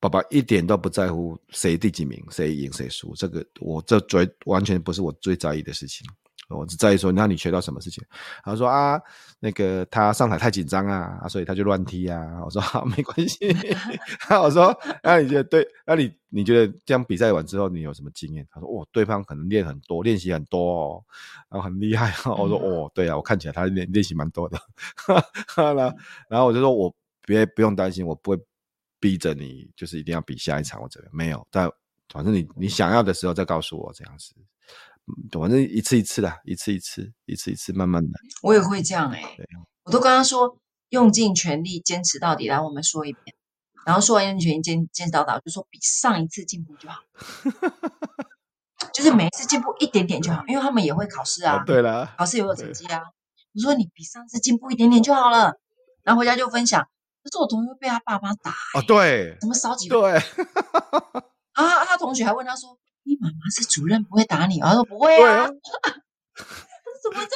爸爸一点都不在乎谁第几名，谁赢谁输，这个我这最完全不是我最在意的事情。我只在意说，那你学到什么事情？他说啊，那个他上台太紧张啊，所以他就乱踢啊。我说好，没关系。<laughs> 我说，那你觉得对？那你你觉得这样比赛完之后，你有什么经验？他说，哦，对方可能练很多，练习很多哦，然后很厉害。我说，哦，对啊，我看起来他练练习蛮多的。<laughs> 然后我就说，我别不用担心，我不会逼着你，就是一定要比下一场或者没有。但反正你你想要的时候再告诉我这样子。反正一次一次的，一次一次，一次一次，慢慢的。我也会这样哎、我都跟他说，用尽全力坚持到底。来，我们说一遍，然后说完用尽全力坚坚持到底，就说比上一次进步就好，<laughs> 就是每一次进步一点点就好，因为他们也会考试啊。啊对了，考试也有成绩啊。我说你比上次进步一点点就好了，然后回家就分享。可是我同学被他爸妈打啊，对，怎么少几分？对，<laughs> 啊，他同学还问他说：“你妈妈是主任，不会打你？”他说：“不会啊。<laughs> ”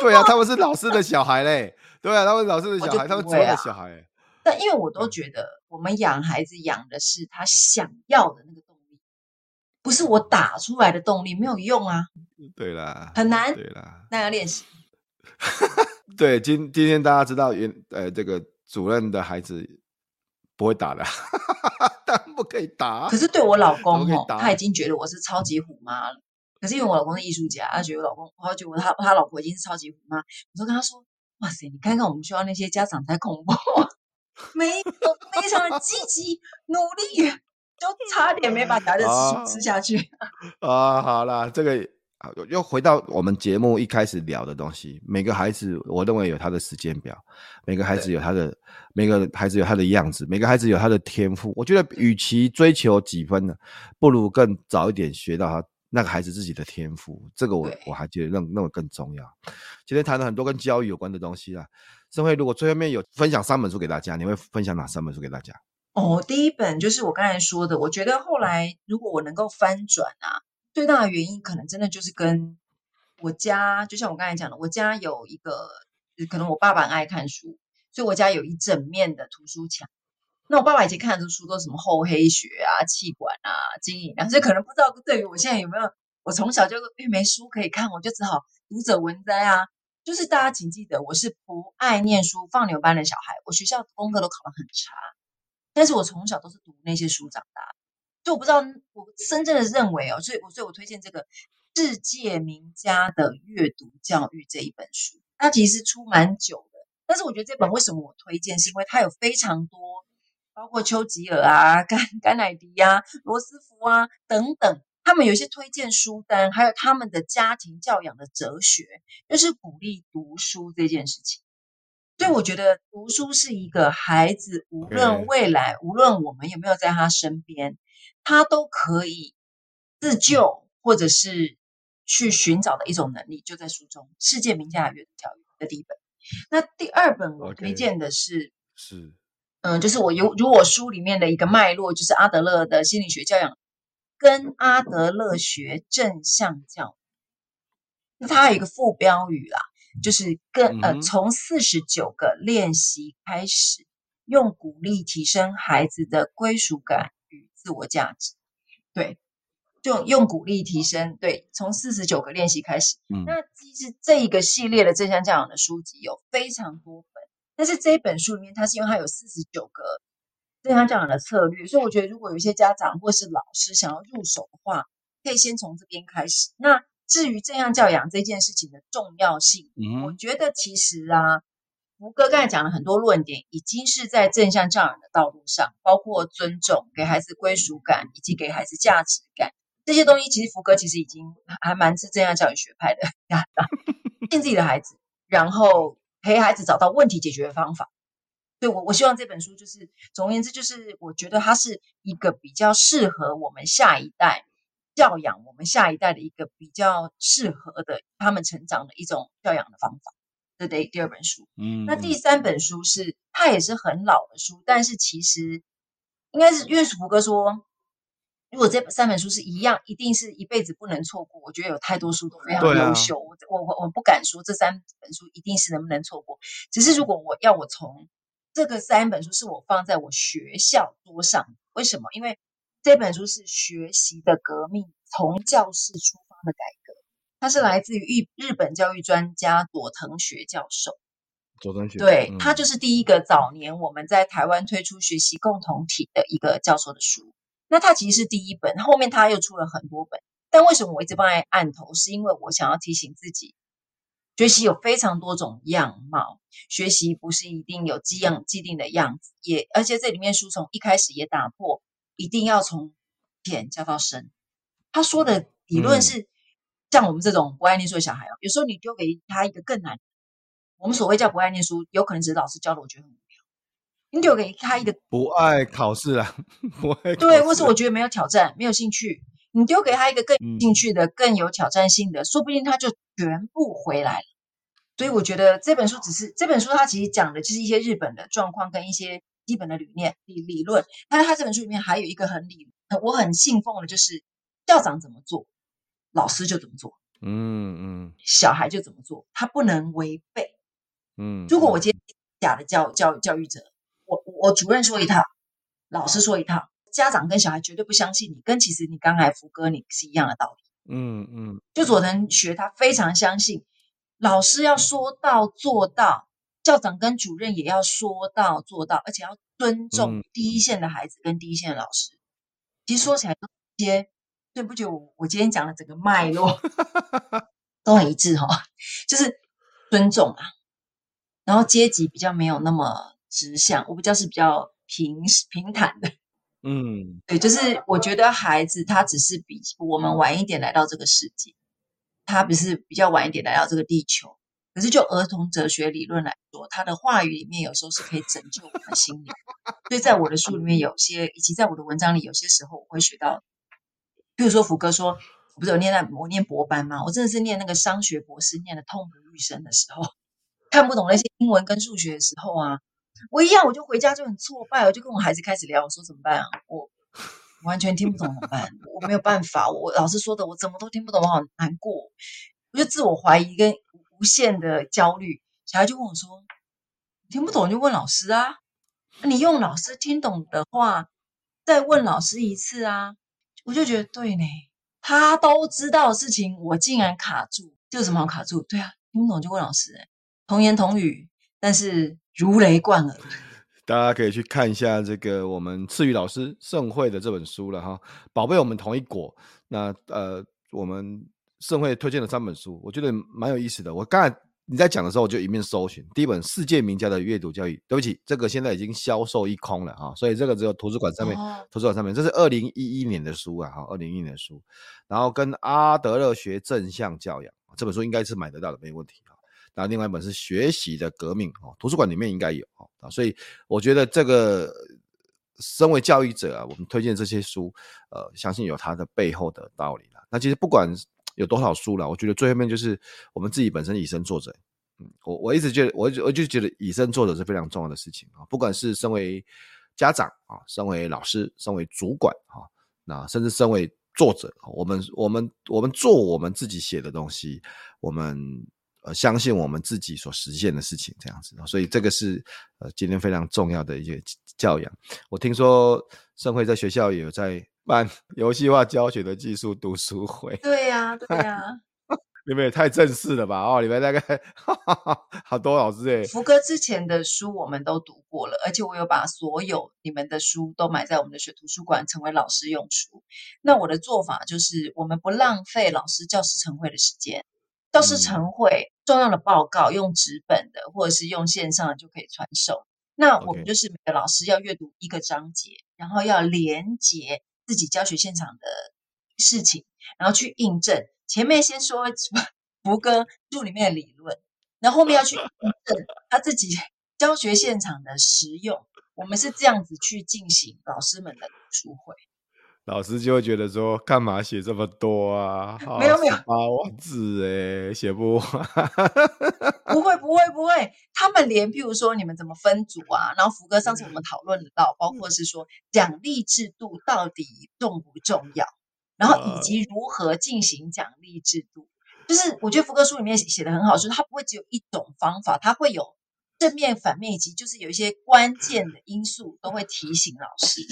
对啊，他们是老师的小孩嘞。对啊，他们老师的小孩，他们主任的小孩。但因为我都觉得，我们养孩子养的是他想要的那个动力，不是我打出来的动力，没有用啊。对啦，很难。对啦，那要练习。<laughs> 对，今今天大家知道原呃这个。主任的孩子不会打的，<laughs> 当然不可以打。可是对我老公哦，他已经觉得我是超级虎妈了。可是因为我老公是艺术家，他觉得我老公，他觉得他他老婆已经是超级虎妈。我就跟他说：“哇塞，你看看我们学校那些家长太恐怖，每一个非常的积极努力，就差点没把 <laughs> 孩子吃吃下去。啊”啊，好啦，这个。又回到我们节目一开始聊的东西，每个孩子，我认为有他的时间表，每个孩子有他的，每个孩子有他的样子，每个孩子有他的天赋。我觉得，与其追求几分呢，不如更早一点学到他那个孩子自己的天赋。这个我我还觉得那那个更重要。今天谈了很多跟教育有关的东西啦。盛惠，如果最后面有分享三本书给大家，你会分享哪三本书给大家？哦，第一本就是我刚才说的，我觉得后来如果我能够翻转啊。最大的原因可能真的就是跟我家，就像我刚才讲的，我家有一个，可能我爸爸爱看书，所以我家有一整面的图书墙。那我爸爸以前看的书都是什么厚黑学啊、气管啊、经营啊，所以可能不知道对于我现在有没有，我从小就因为没书可以看，我就只好读者文摘啊。就是大家请记得，我是不爱念书、放牛班的小孩，我学校功课都考得很差，但是我从小都是读那些书长大。就我不知道，我深深的认为哦，所以我所以我推荐这个世界名家的阅读教育这一本书，它其实出蛮久的，但是我觉得这本为什么我推荐，是因为它有非常多，包括丘吉尔啊、甘甘乃迪啊、罗斯福啊等等，他们有一些推荐书单，还有他们的家庭教养的哲学，就是鼓励读书这件事情。所以我觉得读书是一个孩子，无论未来，无论我们有没有在他身边。他都可以自救，或者是去寻找的一种能力，就在书中。世界名家的阅读教育的第一本，那第二本我推荐的是，okay, 是，嗯，就是我有如我书里面的一个脉络，就是阿德勒的心理学教养跟阿德勒学正向教育。那它还有一个副标语啦，就是跟呃从四十九个练习开始，用鼓励提升孩子的归属感。自我价值，对，就用鼓励提升，对，从四十九个练习开始。嗯，那其实这一个系列的正向教养的书籍有非常多本，但是这一本书里面，它是因为它有四十九个正向教养的策略，所以我觉得如果有一些家长或是老师想要入手的话，可以先从这边开始。那至于正向教养这件事情的重要性，嗯，我觉得其实啊。福哥刚才讲了很多论点，已经是在正向教养的道路上，包括尊重、给孩子归属感以及给孩子价值感这些东西。其实福哥其实已经还蛮是正向教育学派的，信自己的孩子，然后陪孩子找到问题解决的方法。对我我希望这本书就是，总而言之，就是我觉得它是一个比较适合我们下一代教养我们下一代的一个比较适合的他们成长的一种教养的方法。这第第二本书，嗯，那第三本书是它也是很老的书，但是其实应该是因为福哥说，如果这三本书是一样，一定是一辈子不能错过。我觉得有太多书都非常优秀，我我我我不敢说这三本书一定是能不能错过，只是如果我要我从这个三本书是我放在我学校桌上，为什么？因为这本书是学习的革命，从教室出发的改革。他是来自于日日本教育专家佐藤学教授。佐藤学对、嗯、他就是第一个早年我们在台湾推出学习共同体的一个教授的书。那他其实是第一本，后面他又出了很多本。但为什么我一直放在案头？是因为我想要提醒自己，学习有非常多种样貌，学习不是一定有既样既定的样子。也而且这里面书从一开始也打破，一定要从浅教到深。他说的理论是。嗯像我们这种不爱念书的小孩哦，有时候你丢给他一个更难。我们所谓叫不爱念书，有可能只是老师教的，我觉得很无聊。你丢给他一个 <laughs> 不爱考试啊，<laughs> 不爱对，或是我觉得没有挑战，没有兴趣，你丢给他一个更有兴趣的、嗯、更有挑战性的，说不定他就全部回来了。所以我觉得这本书只是这本书，它其实讲的就是一些日本的状况跟一些基本的理念理理论。但是它这本书里面还有一个很理，我很信奉的就是校长怎么做，老师就怎么做。嗯嗯，小孩就怎么做，他不能违背。嗯，如果我今天假的教教教育者，我我主任说一套，老师说一套，家长跟小孩绝对不相信你，跟其实你刚才福哥你是一样的道理。嗯嗯，就佐藤学他非常相信。老师要说到做到，校长跟主任也要说到做到，而且要尊重第一线的孩子跟第一线的老师。嗯、其实说起来都些，对不起，我我今天讲的整个脉络都很一致哈、哦，就是尊重啊，然后阶级比较没有那么直向，我比较是比较平平坦的。嗯，对，就是我觉得孩子他只是比我们晚一点来到这个世界。他不是比较晚一点来到这个地球，可是就儿童哲学理论来说，他的话语里面有时候是可以拯救我们的心灵。所以在我的书里面，有些以及在我的文章里，有些时候我会学到，比如说福哥说，不是有念在我念博班吗？我真的是念那个商学博士，念的痛不欲生的时候，看不懂那些英文跟数学的时候啊，我一样我就回家就很挫败，我就跟我孩子开始聊，我说怎么办啊？我。完全听不懂怎么办？我没有办法，我老师说的我怎么都听不懂，我好难过，我就自我怀疑跟无限的焦虑。小孩就问我说：“听不懂就问老师啊，你用老师听懂的话再问老师一次啊。”我就觉得对呢，他都知道的事情，我竟然卡住，这有什么好卡住？对啊，听不懂就问老师，童言童语，但是如雷贯耳。<laughs> 大家可以去看一下这个我们次宇老师盛会的这本书了哈，宝贝，我们同一国。那呃，我们盛会推荐了三本书，我觉得蛮有意思的。我刚才你在讲的时候，我就一面搜寻第一本《世界名家的阅读教育》，对不起，这个现在已经销售一空了哈，所以这个只有图书馆上面，哦、图书馆上面，这是二零一一年的书啊，哈，二零一一年的书。然后跟阿德勒学正向教养这本书应该是买得到的，没问题。然后另外一本是《学习的革命》哦，图书馆里面应该有啊，所以我觉得这个身为教育者啊，我们推荐这些书，呃，相信有它的背后的道理了。那其实不管有多少书了，我觉得最后面就是我们自己本身以身作则。嗯，我我一直觉得，我我就觉得以身作则是非常重要的事情啊。不管是身为家长啊，身为老师，身为主管啊，那甚至身为作者，我们我们我们做我们自己写的东西，我们。呃，相信我们自己所实现的事情，这样子，所以这个是呃今天非常重要的一些教养。我听说盛会在学校也有在办 <laughs> 游戏化教学的技术读书会。对呀、啊，对呀、啊，你们也太正式了吧？哦，你们大概 <laughs> 好多老师哎。福哥之前的书我们都读过了，而且我有把所有你们的书都买在我们的学图书馆，成为老师用书。那我的做法就是，我们不浪费老师教师晨会的时间。教师晨会重要的报告用纸本的，或者是用线上的就可以传授。那我们就是每个老师要阅读一个章节，然后要连接自己教学现场的事情，然后去印证。前面先说福哥书里面的理论，那后后面要去印证他自己教学现场的实用。我们是这样子去进行老师们的读书会。老师就会觉得说，干嘛写这么多啊？没有没有，八万字哎，写不完。<laughs> 不会不会不会，他们连譬如说你们怎么分组啊？然后福哥上次我们讨论得到，包括是说奖励制度到底重不重要，然后以及如何进行奖励制度。就是我觉得福哥书里面写的很好，就是他不会只有一种方法，他会有正面、反面以及就是有一些关键的因素都会提醒老师。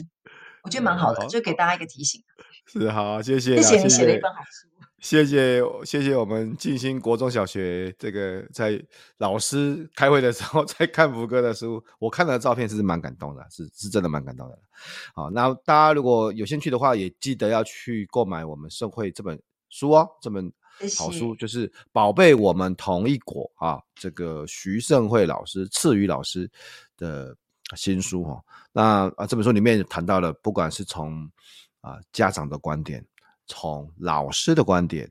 我觉得蛮好的，好就给大家一个提醒。是好，谢谢。谢谢你写了一本好书。谢谢谢谢我们静心国中小学这个在老师开会的时候 <laughs> 在看福哥的书，我看了照片是蛮感动的，是是真的蛮感动的。好，那大家如果有兴趣的话，也记得要去购买我们盛会这本书哦，这本好书就是《宝贝我们同一国》啊，这个徐盛会老师、赐予老师的。新书哈，那啊这本书里面谈到了，不管是从啊家长的观点，从老师的观点，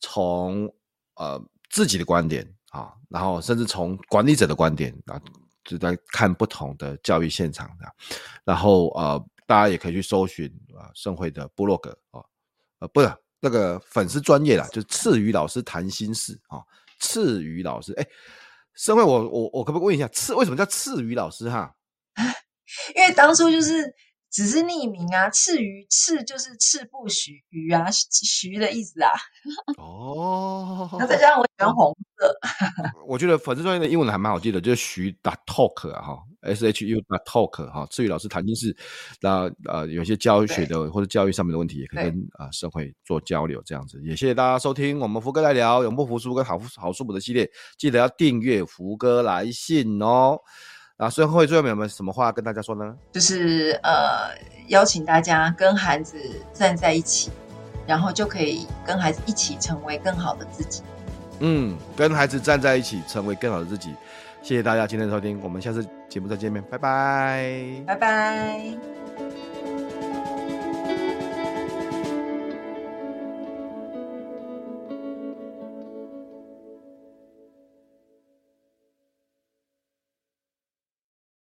从呃自己的观点啊，然后甚至从管理者的观点啊，就在看不同的教育现场的，然后呃，大家也可以去搜寻啊，盛会的部落格啊，呃，不是那个粉丝专业啦，就是赤羽老师谈心事啊，赤羽老师，哎，盛会，我我我可不可以问一下，赤为什么叫赤羽老师哈？因为当初就是。只是匿名啊，赤鱼赤就是赤不许鱼啊，徐的意思啊。哦，<laughs> 那再加上我喜欢红色。<laughs> 我觉得粉丝专业的英文还蛮好记的，就是徐 dot talk 啊哈，S H U dot talk 哈，赤鱼老师谈心事，那呃有些教学的或者教育上面的问题，也可以跟啊社会做交流，这样子。也谢谢大家收听我们福哥来聊永不服输跟好好书补的系列，记得要订阅福哥来信哦。啊，盛慧最后面有没有什么话跟大家说呢？就是呃，邀请大家跟孩子站在一起，然后就可以跟孩子一起成为更好的自己。嗯，跟孩子站在一起，成为更好的自己。谢谢大家今天的收听，我们下次节目再见面，拜拜，拜拜。